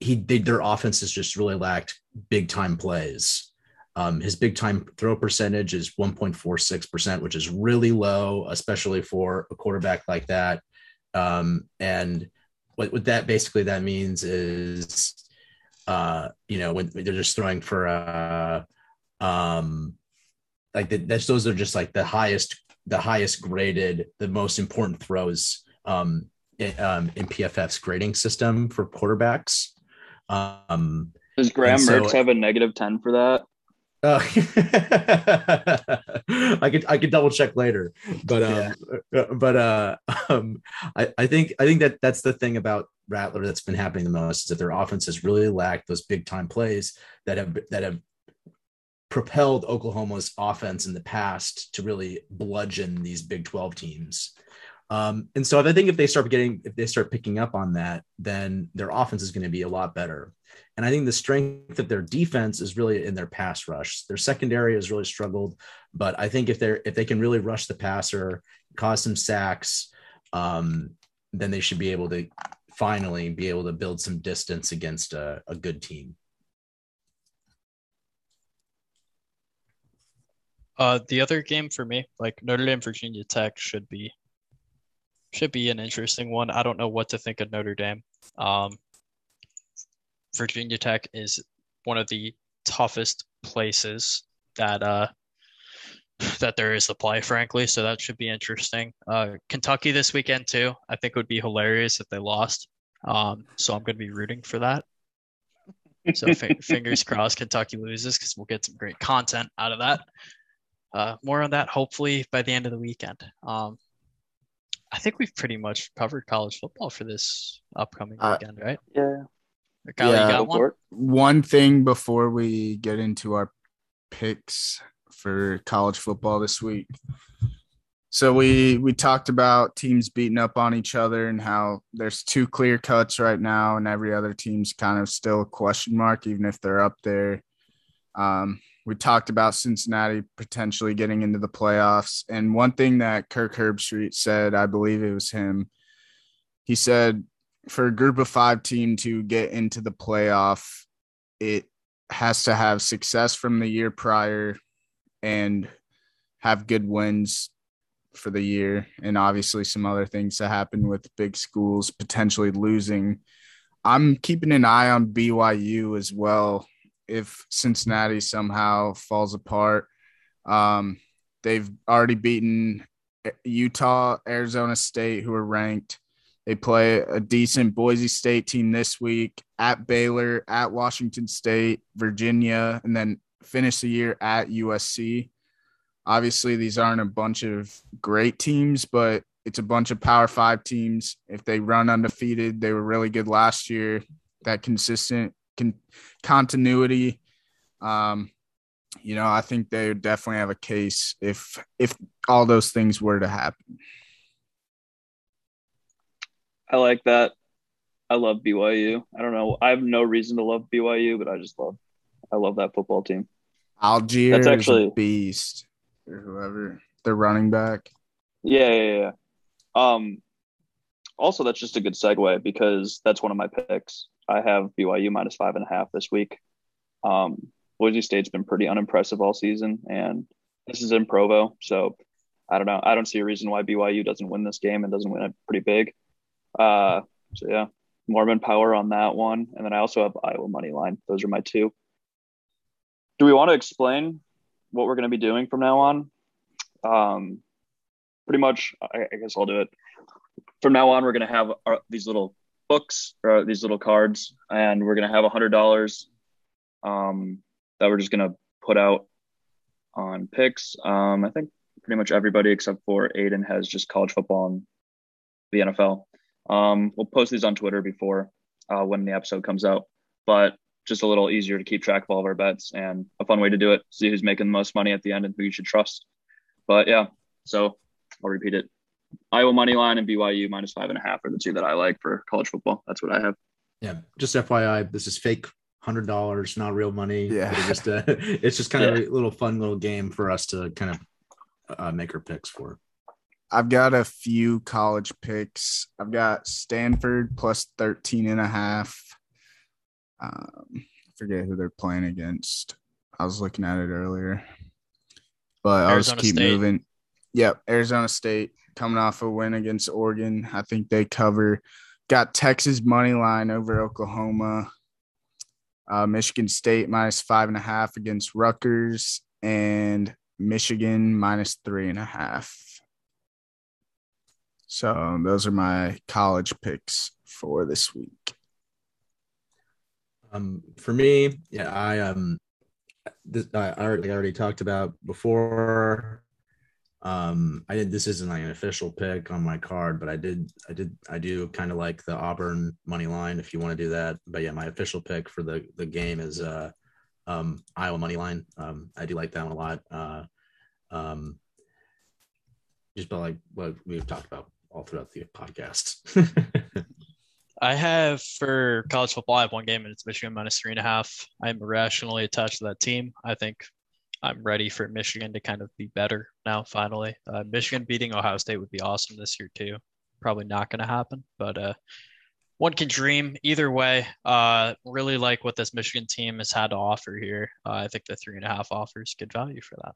[SPEAKER 3] he they, their offenses just really lacked big time plays. Um, his big time throw percentage is 1.46%, which is really low, especially for a quarterback like that. Um, and what, what that basically that means is, uh, you know, when they're just throwing for, uh, um, like the, that's those are just like the highest, the highest graded, the most important throws um, in, um, in PFF's grading system for quarterbacks. Um,
[SPEAKER 2] Does Graham so, Mertz have a negative 10 for that?
[SPEAKER 3] Uh, *laughs* I could I could double check later, but um, yeah. *laughs* But uh, um, I I think I think that that's the thing about Rattler that's been happening the most is that their offense has really lacked those big time plays that have that have propelled Oklahoma's offense in the past to really bludgeon these Big Twelve teams. Um, and so I think if they start getting, if they start picking up on that, then their offense is going to be a lot better. And I think the strength of their defense is really in their pass rush. Their secondary has really struggled, but I think if they're if they can really rush the passer, cause some sacks, um, then they should be able to finally be able to build some distance against a, a good team.
[SPEAKER 1] Uh, the other game for me, like Notre Dame Virginia Tech, should be should be an interesting one. I don't know what to think of Notre Dame. Um, Virginia Tech is one of the toughest places that uh *laughs* that there is to play, frankly. So that should be interesting. Uh, Kentucky this weekend too. I think would be hilarious if they lost. Um, so I'm going to be rooting for that. So f- *laughs* fingers crossed Kentucky loses because we'll get some great content out of that. Uh, more on that hopefully by the end of the weekend. Um, I think we've pretty much covered college football for this upcoming
[SPEAKER 4] Uh,
[SPEAKER 1] weekend, right?
[SPEAKER 2] Yeah.
[SPEAKER 1] Kyle,
[SPEAKER 4] Yeah.
[SPEAKER 1] you got one?
[SPEAKER 4] One thing before we get into our picks for college football this week. So we we talked about teams beating up on each other and how there's two clear cuts right now, and every other team's kind of still a question mark, even if they're up there. Um, we talked about Cincinnati potentially getting into the playoffs, and one thing that Kirk Herbstreit said, I believe it was him, he said for a group of five team to get into the playoff, it has to have success from the year prior and have good wins for the year and obviously some other things that happen with big schools potentially losing. I'm keeping an eye on BYU as well. If Cincinnati somehow falls apart, um, they've already beaten Utah, Arizona State, who are ranked. They play a decent Boise State team this week at Baylor, at Washington State, Virginia, and then finish the year at USC. Obviously, these aren't a bunch of great teams, but it's a bunch of Power Five teams. If they run undefeated, they were really good last year. That consistent con- continuity, um, you know, I think they would definitely have a case if if all those things were to happen.
[SPEAKER 2] I like that. I love BYU. I don't know. I have no reason to love BYU, but I just love. I love that football team.
[SPEAKER 4] Allgeier
[SPEAKER 2] That's
[SPEAKER 4] is
[SPEAKER 2] actually-
[SPEAKER 4] beast or whoever the running back.
[SPEAKER 2] Yeah, yeah, yeah. Um, also, that's just a good segue because that's one of my picks. I have BYU minus five and a half this week. Um, Boise State's been pretty unimpressive all season, and this is in Provo, so I don't know. I don't see a reason why BYU doesn't win this game and doesn't win it pretty big. Uh, so yeah, Mormon power on that one, and then I also have Iowa money line. Those are my two. Do we want to explain what we're going to be doing from now on? Um, pretty much, I, I guess I'll do it. From now on, we're going to have our, these little books or these little cards, and we're going to have a hundred dollars um, that we're just going to put out on picks. Um, I think pretty much everybody except for Aiden has just college football and the NFL. Um, we'll post these on Twitter before uh, when the episode comes out, but just a little easier to keep track of all of our bets and a fun way to do it. See who's making the most money at the end and who you should trust. But yeah, so I'll repeat it. Iowa money line and BYU minus five and a half are the two that I like for college football. That's what I have.
[SPEAKER 3] Yeah, just FYI, this is fake hundred dollars, not real money.
[SPEAKER 4] Yeah.
[SPEAKER 3] It's just a, *laughs* it's just kind of a little fun little game for us to kind of uh, make our picks for.
[SPEAKER 4] I've got a few college picks. I've got Stanford plus 13 and a half. Um, I forget who they're playing against. I was looking at it earlier. But I'll just keep
[SPEAKER 1] State.
[SPEAKER 4] moving. Yep, Arizona State coming off a win against Oregon. I think they cover. Got Texas money line over Oklahoma. Uh, Michigan State minus five and a half against Rutgers, and Michigan minus three and a half. So those are my college picks for this week.
[SPEAKER 3] Um, for me, yeah, I um, this I I already, I already talked about before. Um, I did. This isn't like an official pick on my card, but I did. I did. I do kind of like the Auburn money line if you want to do that. But yeah, my official pick for the the game is uh, um, Iowa money line. Um, I do like that one a lot. Uh, um, just about like what we've talked about all throughout the podcast. *laughs*
[SPEAKER 1] I have for college football, I have one game and it's Michigan minus three and a half. I'm irrationally attached to that team. I think I'm ready for Michigan to kind of be better now, finally. Uh, Michigan beating Ohio State would be awesome this year, too. Probably not going to happen, but uh, one can dream either way. Uh, really like what this Michigan team has had to offer here. Uh, I think the three and a half offers good value for that.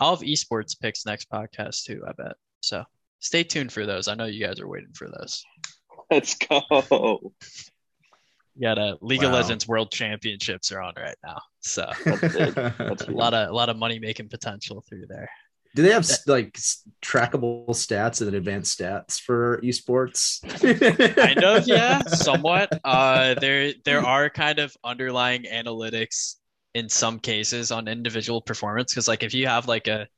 [SPEAKER 1] I'll have esports picks next podcast, too, I bet. So stay tuned for those. I know you guys are waiting for those.
[SPEAKER 2] Let's go. *laughs*
[SPEAKER 1] You got a League
[SPEAKER 3] Wow.
[SPEAKER 1] of Legends World Championships are on right now, so *laughs* *laughs* a lot of a lot of money making potential through there.
[SPEAKER 3] Do they have like trackable stats and advanced stats for esports? *laughs*
[SPEAKER 1] kind of yeah somewhat uh there there are kind of underlying analytics in some cases on individual performance because like if you have like a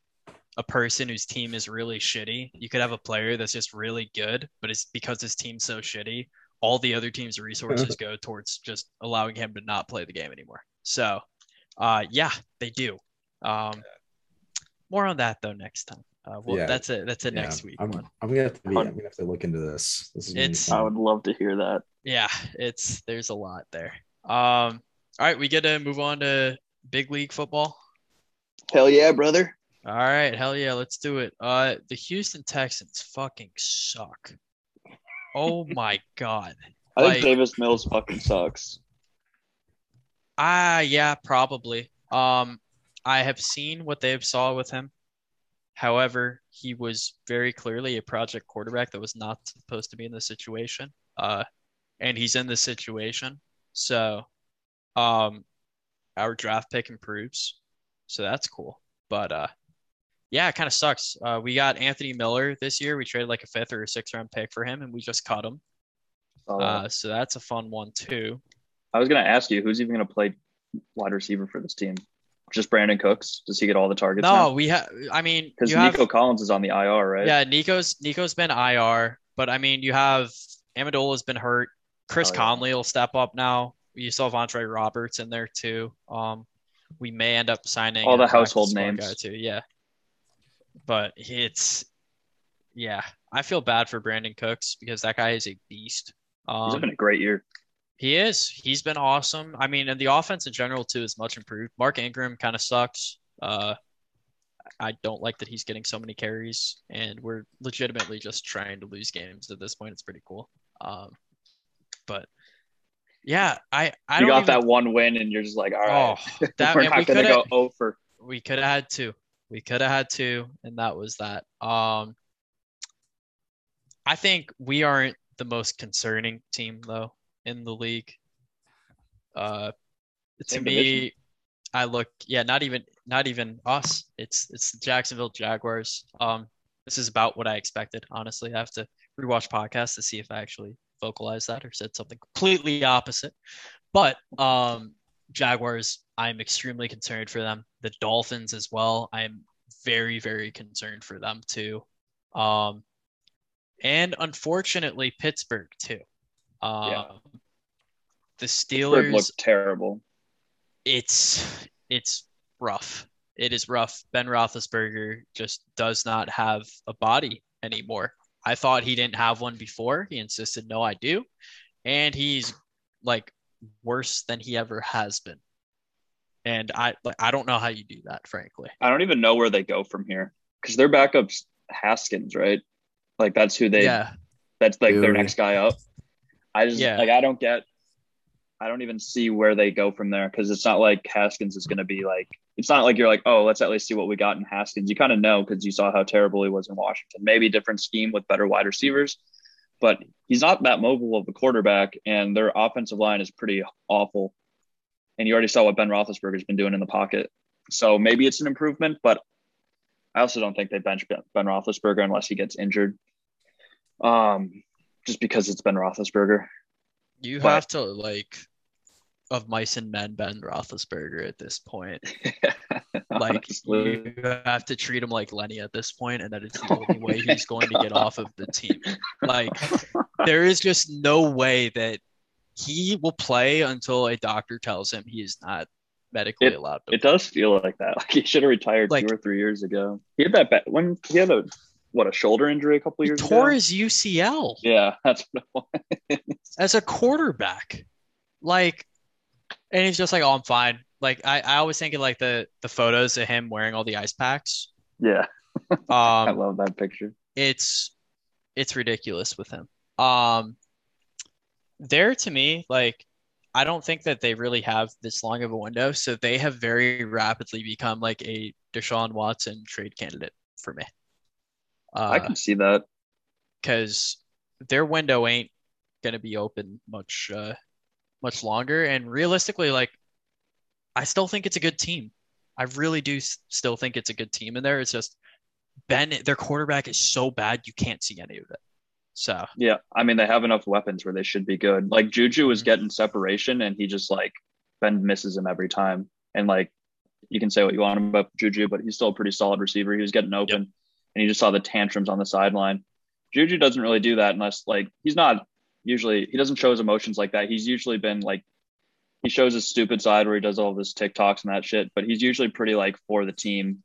[SPEAKER 1] a person whose team is really shitty you could have a player that's just really good but it's because his team's so shitty all the other team's resources *laughs* go towards just allowing him to not play the game anymore so uh yeah they do um more on that though next time uh well
[SPEAKER 3] Yeah.
[SPEAKER 1] that's it that's a
[SPEAKER 3] Yeah,
[SPEAKER 1] next week
[SPEAKER 3] I'm,
[SPEAKER 1] one.
[SPEAKER 3] I'm gonna have to be, I'm gonna have to look into this. This is
[SPEAKER 1] It's-
[SPEAKER 2] I would love to hear that.
[SPEAKER 1] Yeah, it's there's a lot there. Um, all right, we get to move on to big league football.
[SPEAKER 2] Hell yeah, brother.
[SPEAKER 1] All right, hell yeah, let's do it. Uh, the Houston Texans fucking suck. Oh my god.
[SPEAKER 2] I think
[SPEAKER 1] Like-
[SPEAKER 2] Davis Mills fucking sucks.
[SPEAKER 1] Ah, yeah, probably. Um, I have seen what they have saw with him. However, he was very clearly a project quarterback that was not supposed to be in this situation. Uh, and he's in the situation. So, um, our draft pick improves. So that's cool. But uh, yeah, it kind of sucks. Uh, we got Anthony Miller this year. We traded like a fifth or a sixth round pick for him, and we just cut him.
[SPEAKER 2] Uh,
[SPEAKER 1] Uh, so that's a fun one too.
[SPEAKER 2] I was gonna ask you, who's even gonna play wide receiver for this team? Just Brandin Cooks? Does he get all the targets
[SPEAKER 1] No, we have. I mean,
[SPEAKER 2] Because
[SPEAKER 1] you have
[SPEAKER 2] Nico Collins is on the IR, right?
[SPEAKER 1] Yeah, Nico's Nico's been IR, but I mean, you have Amendola's been hurt. Chris
[SPEAKER 2] Oh, yeah.
[SPEAKER 1] Conley will step up now. You still have Andre Roberts in there too. Um, we may end up signing
[SPEAKER 2] All the household names.
[SPEAKER 1] guy too. Yeah, but it's yeah. I feel bad for Brandin Cooks because that guy is a beast.
[SPEAKER 2] He's
[SPEAKER 1] Um,
[SPEAKER 2] having a great year.
[SPEAKER 1] he is. He's been awesome. I mean, and the offense in general too is much improved. Mark Ingram kind of sucks. Uh, I don't like that he's getting so many carries, and we're legitimately just trying to lose games at this point. It's pretty cool. Um, but yeah, I I
[SPEAKER 2] You got
[SPEAKER 1] even,
[SPEAKER 2] that one win, and you're just like, all right,
[SPEAKER 1] Oh, that *laughs*
[SPEAKER 2] we're not
[SPEAKER 1] we
[SPEAKER 2] gonna go over.
[SPEAKER 1] we could have had two. We could have had two, and that was that. Um, I think we aren't the most concerning team though in the league. Uh, to
[SPEAKER 2] Same
[SPEAKER 1] me,
[SPEAKER 2] division.
[SPEAKER 1] I look, yeah, not even not even us. It's it's the Jacksonville Jaguars. Um, this is about what I expected. Honestly, I have to rewatch podcasts to see if I actually vocalized that or said something completely opposite. But um, Jaguars, I'm extremely concerned for them. The Dolphins as well. I'm very, very concerned for them too. Um, and unfortunately, Pittsburgh too. Um,
[SPEAKER 2] Yeah.
[SPEAKER 1] The Steelers,
[SPEAKER 2] looked terrible.
[SPEAKER 1] it's it's rough. It is rough. Ben Roethlisberger just does not have a body anymore. I thought he didn't have one before. He insisted, no, I do, and he's like worse than he ever has been. And I like I don't know how you do that, frankly.
[SPEAKER 2] I don't even know where they go from here because their backup's Haskins, right? Like that's who they.
[SPEAKER 1] yeah,
[SPEAKER 2] That's like their next guy up. I just
[SPEAKER 1] Yeah.
[SPEAKER 2] like I don't get. I don't even see where they go from there because it's not like Haskins is going to be like. It's not like you're like, oh, let's at least see what we got in Haskins. You kind of know because you saw how terrible he was in Washington. Maybe a different scheme with better wide receivers, but he's not that mobile of a quarterback, and their offensive line is pretty awful. And you already saw what Ben Roethlisberger's been doing in the pocket. So maybe it's an improvement, but I also don't think they bench Ben Roethlisberger unless he gets injured. Um, just because it's Ben Roethlisberger.
[SPEAKER 1] you
[SPEAKER 2] But-
[SPEAKER 1] have to like of mice and men Ben Roethlisberger at this point. *laughs* Like *laughs*
[SPEAKER 2] Honestly.
[SPEAKER 1] you have to treat him like Lenny at this point, and that it's the only way he's *laughs* oh going to get off of the team. Like there is just no way that he will play until a doctor tells him he is not medically allowed to.
[SPEAKER 2] It does feel like that. *laughs* Like he should have retired
[SPEAKER 1] Like-
[SPEAKER 2] two or three years ago. He had that ba- when he had a what a shoulder injury a couple years
[SPEAKER 1] tore
[SPEAKER 2] ago.
[SPEAKER 1] his UCL
[SPEAKER 2] Yeah, that's what it was.
[SPEAKER 1] as a quarterback. Like, and he's just like, "Oh, I'm fine." Like, I, I always think of like the the photos of him wearing all the ice packs.
[SPEAKER 2] Yeah, *laughs* I
[SPEAKER 1] Um,
[SPEAKER 2] love that picture.
[SPEAKER 1] it's it's ridiculous with him. Um, there to me, like, I don't think that they really have this long of a window, so they have very rapidly become like a Deshaun Watson trade candidate for me.
[SPEAKER 2] I
[SPEAKER 1] Uh,
[SPEAKER 2] can see that.
[SPEAKER 1] because their window ain't gonna be open much uh much longer. And realistically, like I still think it's a good team. I really do still think it's a good team in there. It's just Ben, their quarterback is so bad you can't see any of it. So
[SPEAKER 2] Yeah, I mean they have enough weapons where they should be good. Like Juju was
[SPEAKER 1] Mhm.
[SPEAKER 2] getting separation, and he just like Ben misses him every time. And like you can say what you want about Juju, but he's still a pretty solid receiver. He was getting open, and you just saw the tantrums on the sideline. Juju doesn't really do that unless like he's not usually he doesn't show his emotions like that. He's usually been like he shows his stupid side where he does all this TikToks and that shit, but he's usually pretty like for the team.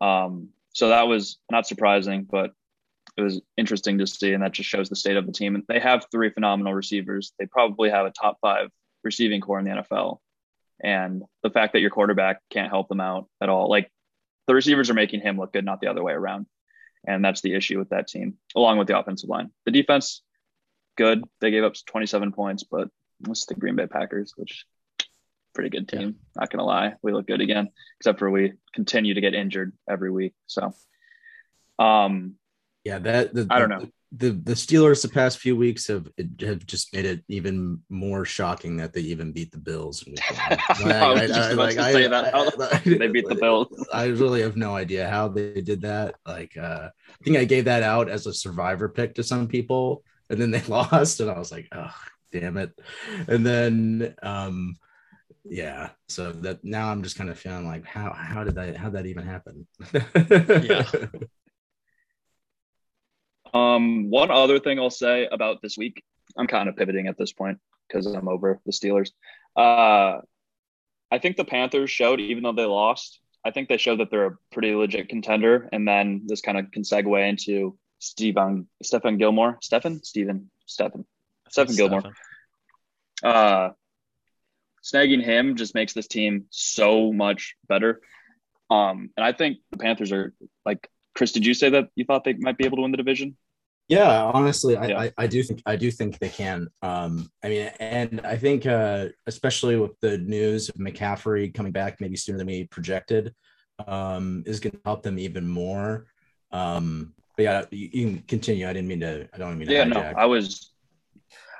[SPEAKER 2] Um, so that was not surprising, but it was interesting to see, and that just shows the state of the team. And they have three phenomenal receivers. They probably have a top five receiving core in the NFL. And the fact that your quarterback can't help them out at all, like the receivers are making him look good, not the other way around. And that's the issue with that team, along with the offensive line. The defense, good. They gave up 27 points, but it's the Green Bay Packers, which pretty good team. Not gonna lie, we look good again, except for we continue to get injured every week. So, um,
[SPEAKER 3] Yeah, that the,
[SPEAKER 2] I don't know.
[SPEAKER 3] The the Steelers the past few weeks have have just made it even more shocking that they even beat the Bills. in week one.
[SPEAKER 2] I was just about to say that. They beat the Bills.
[SPEAKER 3] I really have no idea how they did that. Like, uh, I think I gave that out as a survivor pick to some people, and then they *laughs* lost, and I was like, oh, damn it. And then, um, yeah, so that now I'm just kind of feeling like, how how did that how that even happen?
[SPEAKER 1] Yeah.
[SPEAKER 2] Um, one other thing I'll say about this week, I'm kind of pivoting at this point because I'm over the Steelers. Uh, I think the Panthers showed, even though they lost, I think they showed that they're a pretty legit contender. And then this kind of can segue into Stephen Stephen Gilmore, Stephen Stephen Stephen Stephen Gilmore.
[SPEAKER 1] Stefan.
[SPEAKER 2] Uh, snagging him just makes this team so much better. Um, and I think the Panthers are like Chris. Did you say that you thought they might be able to win the division?
[SPEAKER 3] Yeah, honestly, I,
[SPEAKER 2] Yeah.
[SPEAKER 3] I, I do think I do think they can. Um, I mean, and I think uh, especially with the news of McCaffrey coming back maybe sooner than we projected, um, is going to help them even more. Um, but yeah, you, you can continue. I didn't mean to. I don't mean to
[SPEAKER 2] Yeah, no. I was,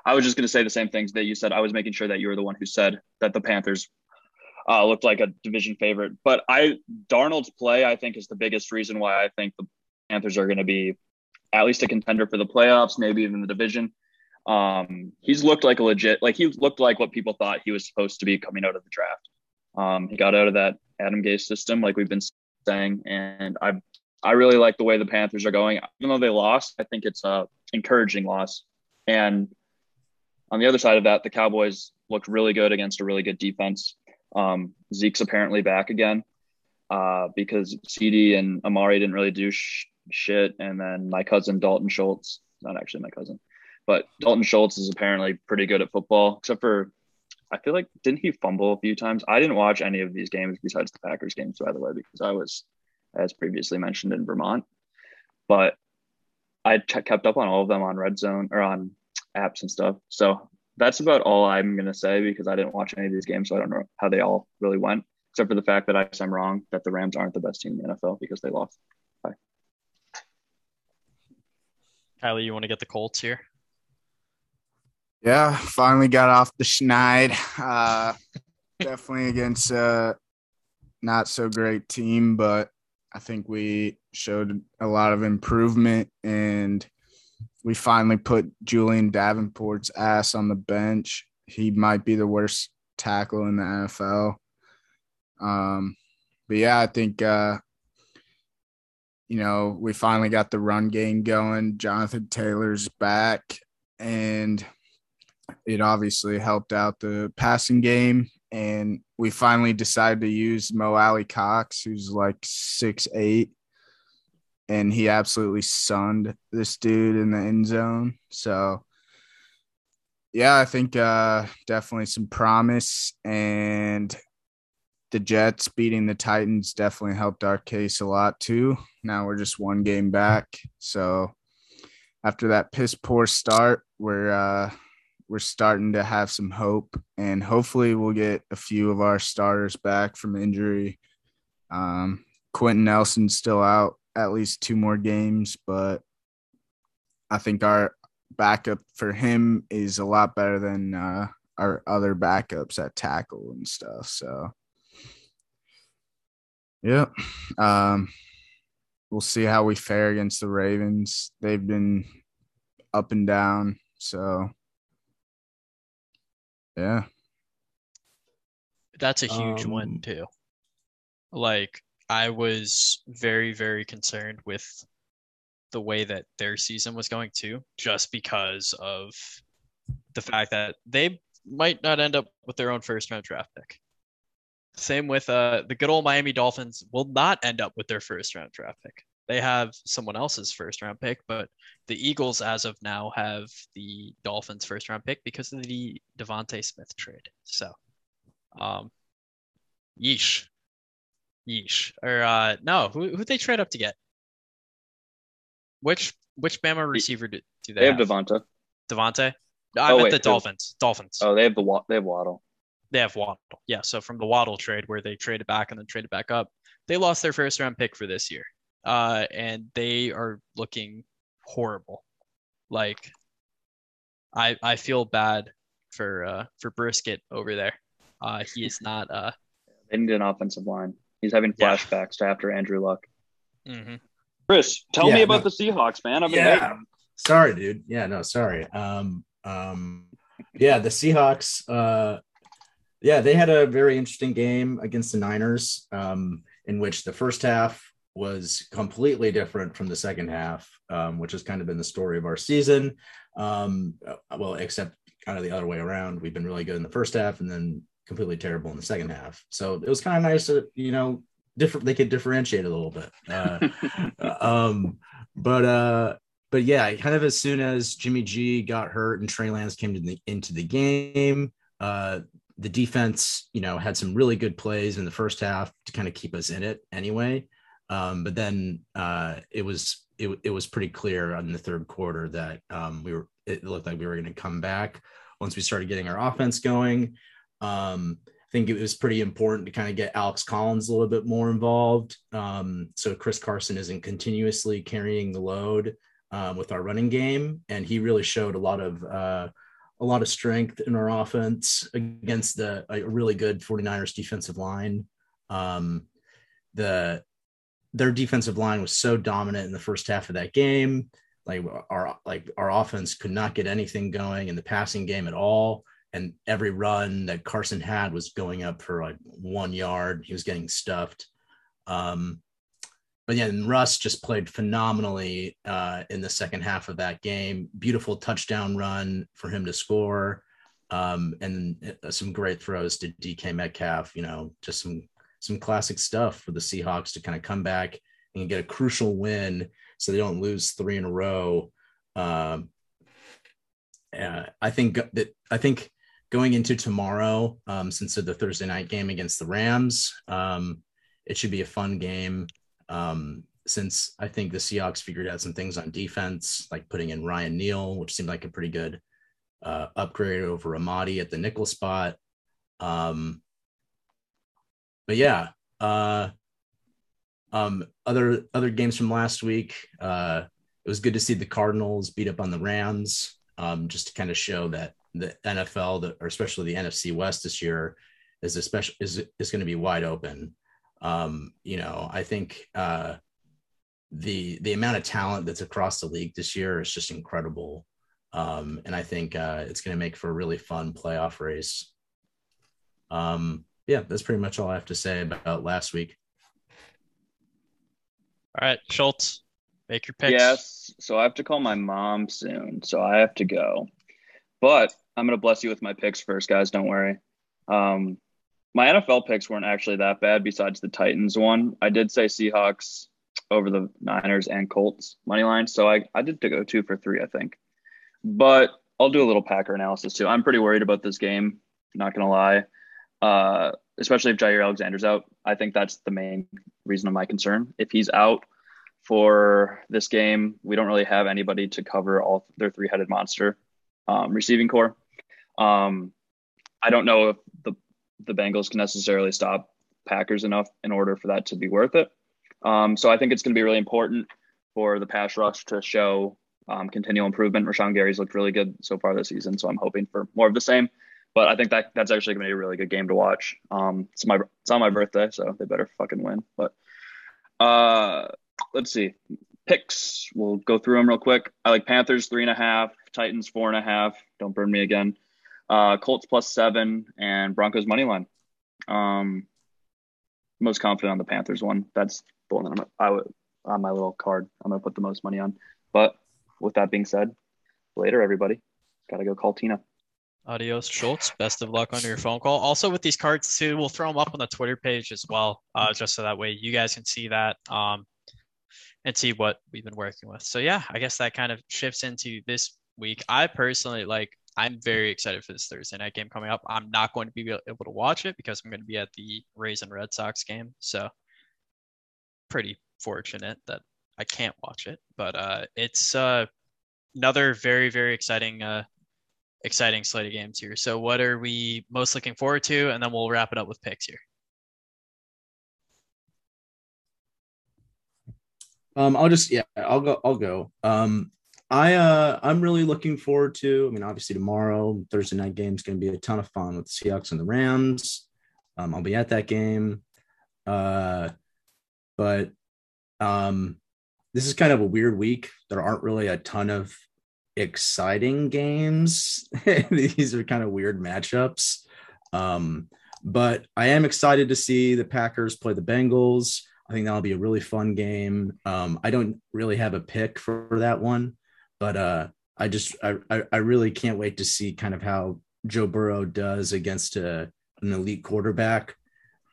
[SPEAKER 2] I was just going to say the same things that you said. I was making sure that you were the one who said that the Panthers uh, looked like a division favorite. But I, Darnold's play, I think, is the biggest reason why I think the Panthers are going to be at least a contender for the playoffs, maybe even the division. Um, he's looked like a legit, like he looked like what people thought he was supposed to be coming out of the draft. Um, he got out of that Adam Gase system, like we've been saying, and I, I really like the way the Panthers are going. Even though they lost, I think it's a encouraging loss. And on the other side of that, the Cowboys looked really good against a really good defense. Um, Zeke's apparently back again uh, because CD and Amari didn't really do sh- shit. And then my cousin Dalton Schultz, not actually my cousin, but Dalton Schultz is apparently pretty good at football, except for I feel like didn't he fumble a few times? I didn't watch any of these games besides the Packers games, by the way, because I was, as previously mentioned, in Vermont. But I kept up on all of them on Red Zone or on apps and stuff. So that's about all I'm gonna say because I didn't watch any of these games, so I don't know how they all really went, except for the fact that I guess I'm wrong that the Rams aren't the best team in the NFL because they lost.
[SPEAKER 1] Kylie, you want to get the Colts here?
[SPEAKER 4] Yeah, finally got off the schneid. Uh, definitely against a not so great team, but I think we showed a lot of improvement and we finally put Julian Davenport's ass on the bench. He might be the worst tackle in the NFL. Um, but yeah, I think uh, you know, we finally got the run game going. Jonathan Taylor's back and it obviously helped out the passing game. And we finally decided to use Mo Alie-Cox, who's like six eight, and he absolutely sunned this dude in the end zone. So yeah, I think uh, definitely some promise, and the Jets beating the Titans definitely helped our case a lot too. Now we're just one game back, so after that piss poor start, we're uh, we're starting to have some hope, and hopefully we'll get a few of our starters back from injury. Um, Quenton Nelson's still out at least two more games, but I think our backup for him is a lot better than uh, our other backups at tackle and stuff. So, yeah, um, we'll see how we fare against the Ravens. They've been up and down. So, yeah,
[SPEAKER 1] that's a huge
[SPEAKER 3] Um,
[SPEAKER 1] one too. Like I was very, very concerned with the way that their season was going too, just because of the fact that they might not end up with their own first round draft pick. Same with uh, the good old Miami Dolphins will not end up with their first round draft pick. They have someone else's first round pick, but the Eagles, as of now, have the Dolphins' first round pick because of the DeVonta Smith trade. So, um, yeesh, yeesh. Or uh, no, who who they trade up to get? Which which Bama receiver do, do they,
[SPEAKER 2] They have
[SPEAKER 1] have?
[SPEAKER 2] Devonta.
[SPEAKER 1] Devontae. I
[SPEAKER 2] Oh,
[SPEAKER 1] meant
[SPEAKER 2] wait,
[SPEAKER 1] the
[SPEAKER 2] who?
[SPEAKER 1] Dolphins. Dolphins.
[SPEAKER 2] Oh, they have the they have Waddle.
[SPEAKER 1] They have Waddle. Yeah, so from the Waddle trade where they traded back and then traded back up, they lost their first round pick for this year. Uh, and they are looking horrible. Like I I feel bad for uh for Brisket over there. Uh he is not uh
[SPEAKER 2] They need an offensive line. He's having
[SPEAKER 1] Yeah.
[SPEAKER 2] flashbacks to after Andrew Luck.
[SPEAKER 1] Mm-hmm.
[SPEAKER 2] Chris, tell
[SPEAKER 3] Yeah,
[SPEAKER 2] me about
[SPEAKER 3] no.
[SPEAKER 2] the Seahawks, man. I've been
[SPEAKER 3] Yeah.
[SPEAKER 2] waiting.
[SPEAKER 3] Sorry, dude. Yeah, no, sorry. Um, um, yeah, the Seahawks. Uh, yeah, they had a very interesting game against the Niners, um, in which the first half was completely different from the second half, um, which has kind of been the story of our season. Um, uh, well, except kind of the other way around. We've been really good in the first half, and then completely terrible in the second half. So it was kind of nice that you know different. They could differentiate a little bit. Uh, *laughs* um, but uh, but yeah, kind of as soon as Jimmy G got hurt and Trey Lance came to the, into the game, uh, the defense, you know, had some really good plays in the first half to kind of keep us in it anyway. Um, but then uh, it was it, it was pretty clear in the third quarter that um, we were it looked like we were going to come back once we started getting our offense going. Um, I think it was pretty important to kind of get Alex Collins a little bit more involved. Um, so Chris Carson isn't continuously carrying the load um, with our running game, and he really showed a lot of uh, a lot of strength in our offense against the a really good 49ers defensive line. Um, the their defensive line was so dominant in the first half of that game. Like our like our offense could not get anything going in the passing game at all. And every run that Carson had was going up for like one yard. He was getting stuffed. Um, but yeah, and Russ just played phenomenally uh, in the second half of that game. Beautiful touchdown run for him to score, um, and uh, some great throws to DK Metcalf. You know, just some some classic stuff for the Seahawks to kind of come back and get a crucial win, so they don't lose three in a row. Um, uh, I think that I think going into tomorrow, um, since the Thursday night game against the Rams, um, it should be a fun game. Um, since I think the Seahawks figured out some things on defense, like putting in Ryan Neal, which seemed like a pretty good uh, upgrade over Amadi at the nickel spot. Um, but yeah, uh, um, other other games from last week. Uh, it was good to see the Cardinals beat up on the Rams, um, just to kind of show that the NFL, the, or especially the NFC West this year, is especially is is going to be wide open. Um, you know, I think uh, the the amount of talent that's across the league this year is just incredible, um, and I think uh, it's going to make for a really fun playoff race. Um, yeah, that's pretty much all I have to say about last week.
[SPEAKER 1] All right, Schultz, make your picks.
[SPEAKER 2] Yes. So I have to call my mom soon. So I have to go. But I'm going to bless you with my picks first, guys. Don't worry. Um, my NFL picks weren't actually that bad besides the Titans one. I did say Seahawks over the Niners and Colts money line. So I, I did to go two for three, I think. But I'll do a little Packer analysis too. I'm pretty worried about this game, not gonna lie. Uh, especially if Jaire Alexander's out. I think that's the main reason of my concern. If he's out for this game, we don't really have anybody to cover all their three-headed monster um, receiving core. Um, I don't know if the the Bengals can necessarily stop Packers enough in order for that to be worth it. Um, so I think it's going to be really important for the pass rush to show um, continual improvement. Rashan Gary's looked really good so far this season, so I'm hoping for more of the same. But I think that that's actually going to be a really good game to watch. Um, it's my it's on my birthday, so they better fucking win. But uh, let's see picks. We'll go through them real quick. I like Panthers three and a half, Titans four and a half. Don't burn me again. Uh, Colts plus seven and Broncos money line. Um, most confident on the Panthers one. That's the one that I'm I would on my little card. I'm gonna put the most money on. But with that being said, later everybody. Gotta go call Tina.
[SPEAKER 1] Adios, Schultz. Best of luck on your phone call. Also, with these cards too, we'll throw them up on the Twitter page as well, uh, just so that way you guys can see that um, and see what we've been working with. So yeah, I guess that kind of shifts into this week. I personally like. I'm very excited for this Thursday night game coming up. I'm not going to be able to watch it because I'm going to be at the Rays and Red Sox game. So pretty fortunate that I can't watch it, but uh, it's uh, another very very exciting uh, exciting slate of games here. So what are we most looking forward to, and then we'll wrap it up with picks here.
[SPEAKER 3] Um, I'll just yeah, I'll go. I'll go. Um, I uh, I'm really looking forward to. I mean, obviously tomorrow Thursday night game is going to be a ton of fun with the Seahawks and the Rams. Um, I'll be at that game. Uh, but um, this is kind of a weird week. There aren't really a ton of exciting games. *laughs* These are kind of weird matchups. Um, but I am excited to see the Packers play the Bengals. I think that'll be a really fun game. Um, I don't really have a pick for that one, but uh, I just I, I really can't wait to see kind of how Joe Burrow does against a, uh, an elite quarterback.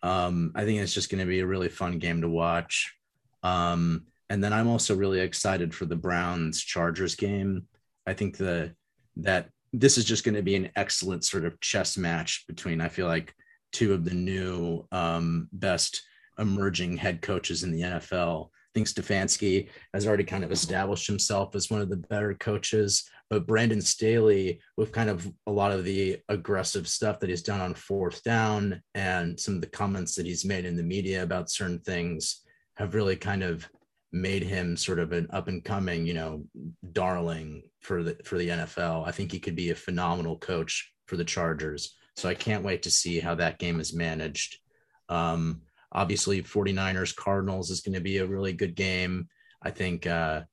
[SPEAKER 3] Um, I think it's just going to be a really fun game to watch. Um, and then I'm also really excited for the Browns Chargers game. I think the that this is just going to be an excellent sort of chess match between I feel like two of the new um, best emerging head coaches in the NFL. I think Stefanski has already kind of established himself as one of the better coaches, but Brandon Staley, with kind of a lot of the aggressive stuff that he's done on fourth down and some of the comments that he's made in the media about certain things, have really kind of made him sort of an up and coming, you know, darling for the for the NFL. I think he could be a phenomenal coach for the Chargers. So I can't wait to see how that game is managed. Um, obviously 49ers Cardinals is going to be a really good game. I think uh,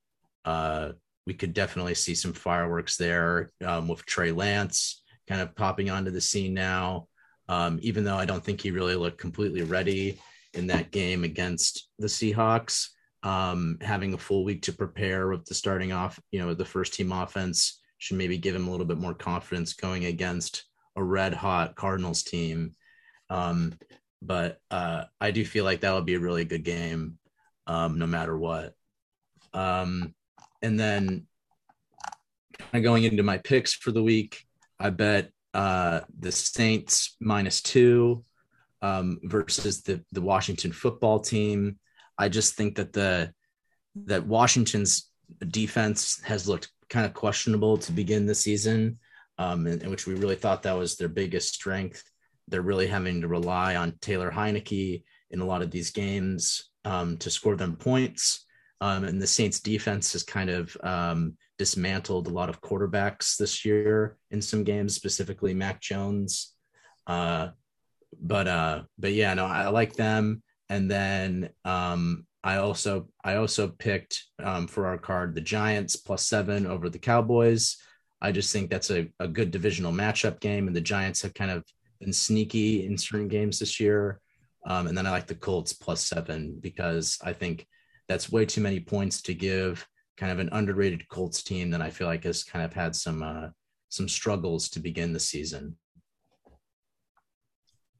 [SPEAKER 3] uh, we could definitely see some fireworks there um, with Trey Lance kind of popping onto the scene now. Um, even though I don't think he really looked completely ready in that game against the Seahawks. Um, having a full week to prepare with the starting off, you know, the first team offense should maybe give him a little bit more confidence going against a red hot Cardinals team. Um, but uh, I do feel like that would be a really good game, um, no matter what. Um, and then kind of going into my picks for the week, I bet uh, the Saints minus two um, versus the the Washington football team. I just think that the that Washington's defense has looked kind of questionable to begin the season, um, in, in, which we really thought that was their biggest strength. They're really having to rely on Taylor Heinicke in a lot of these games um, to score them points. Um, and the Saints defense has kind of um, dismantled a lot of quarterbacks this year in some games, specifically Mac Jones. Uh, but uh, but yeah, no, I like them. And then um, I also I also picked um, for our card the Giants plus seven over the Cowboys. I just think that's a, a good divisional matchup game, and the Giants have kind of been sneaky in certain games this year. Um, and then I like the Colts plus seven because I think that's way too many points to give kind of an underrated Colts team that I feel like has kind of had some uh, some struggles to begin the season.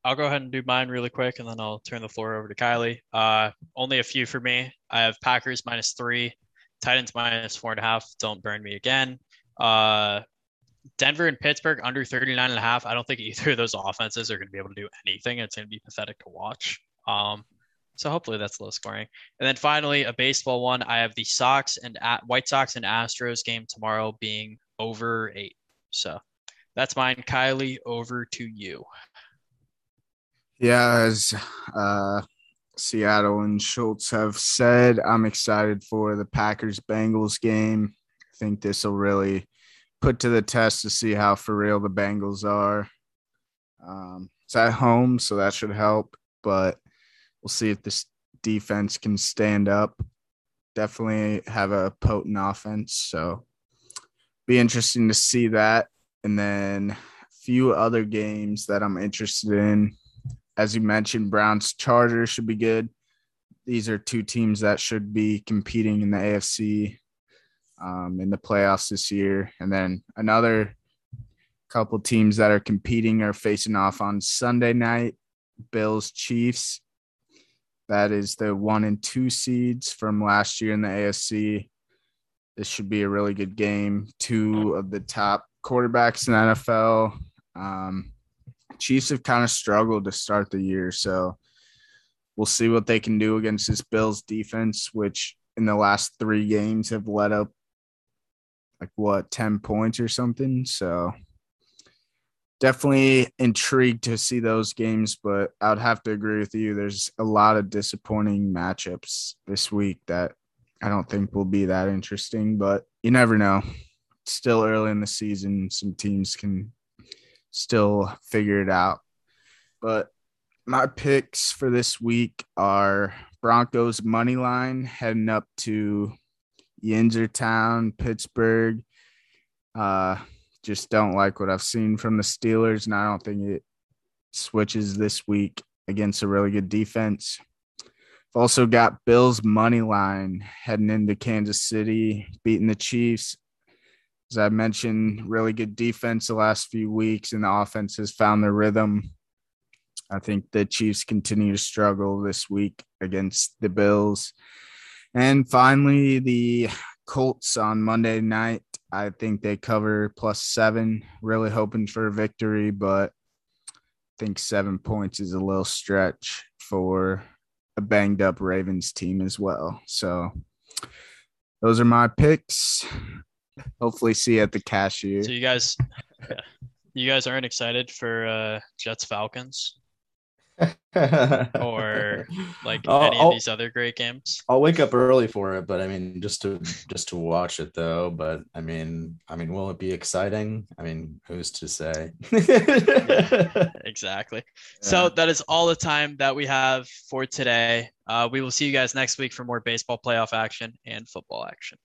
[SPEAKER 1] I'll go ahead and do mine really quick, and then I'll turn the floor over to Kylie. Uh, only a few for me. I have Packers minus three, Titans minus four and a half. Don't burn me again. Uh, Denver and Pittsburgh under 39 and a half. I don't think either of those offenses are going to be able to do anything. It's going to be pathetic to watch. Um, so hopefully that's low scoring. And then finally, a baseball one. I have the Sox and at White Sox and Astros game tomorrow being over eight. So that's mine. Kylie, over to you.
[SPEAKER 4] Yeah, as uh, Seattle and Schultz have said, I'm excited for the Packers Bengals game. I think this will really put to the test to see how for real the Bengals are. Um, it's at home, so that should help, but we'll see if this defense can stand up. Definitely have a potent offense, so be interesting to see that. And then a few other games that I'm interested in. As you mentioned, Browns Chargers should be good. These are two teams that should be competing in the AFC um, in the playoffs this year. And then another couple teams that are competing are facing off on Sunday night Bills Chiefs. That is the one and two seeds from last year in the AFC. This should be a really good game. Two of the top quarterbacks in the NFL. Um, Chiefs have kind of struggled to start the year, so we'll see what they can do against this Bills defense, which in the last three games have led up like what 10 points or something. So definitely intrigued to see those games, but I'd have to agree with you. There's a lot of disappointing matchups this week that I don't think will be that interesting, but you never know. It's still early in the season. Some teams can still figure it out. But my picks for this week are Broncos money line heading up to Yinzertown, Pittsburgh. Uh, just don't like what I've seen from the Steelers, and I don't think it switches this week against a really good defense. I've also got Bills money line heading into Kansas City, beating the Chiefs. As I mentioned, really good defense the last few weeks, and the offense has found their rhythm. I think the Chiefs continue to struggle this week against the Bills. And finally, the Colts on Monday night. I think they cover plus seven. Really hoping for a victory, but I think seven points is a little stretch for a banged up Ravens team as well. So those are my picks. Hopefully, see you at the cashier.
[SPEAKER 1] So you guys, *laughs* you guys aren't excited for uh, Jets Falcons? Or like *laughs*
[SPEAKER 3] I'll-
[SPEAKER 1] any
[SPEAKER 3] I'll-
[SPEAKER 1] of these other great games.
[SPEAKER 3] I'll wake up early for it, but I mean, just to just to watch it though. But I mean, I mean, will it be exciting? I mean, who's to say? *laughs*
[SPEAKER 1] Exactly. So that is all the time that we have for today. Uh, we will see you guys next week for more baseball playoff action and football action.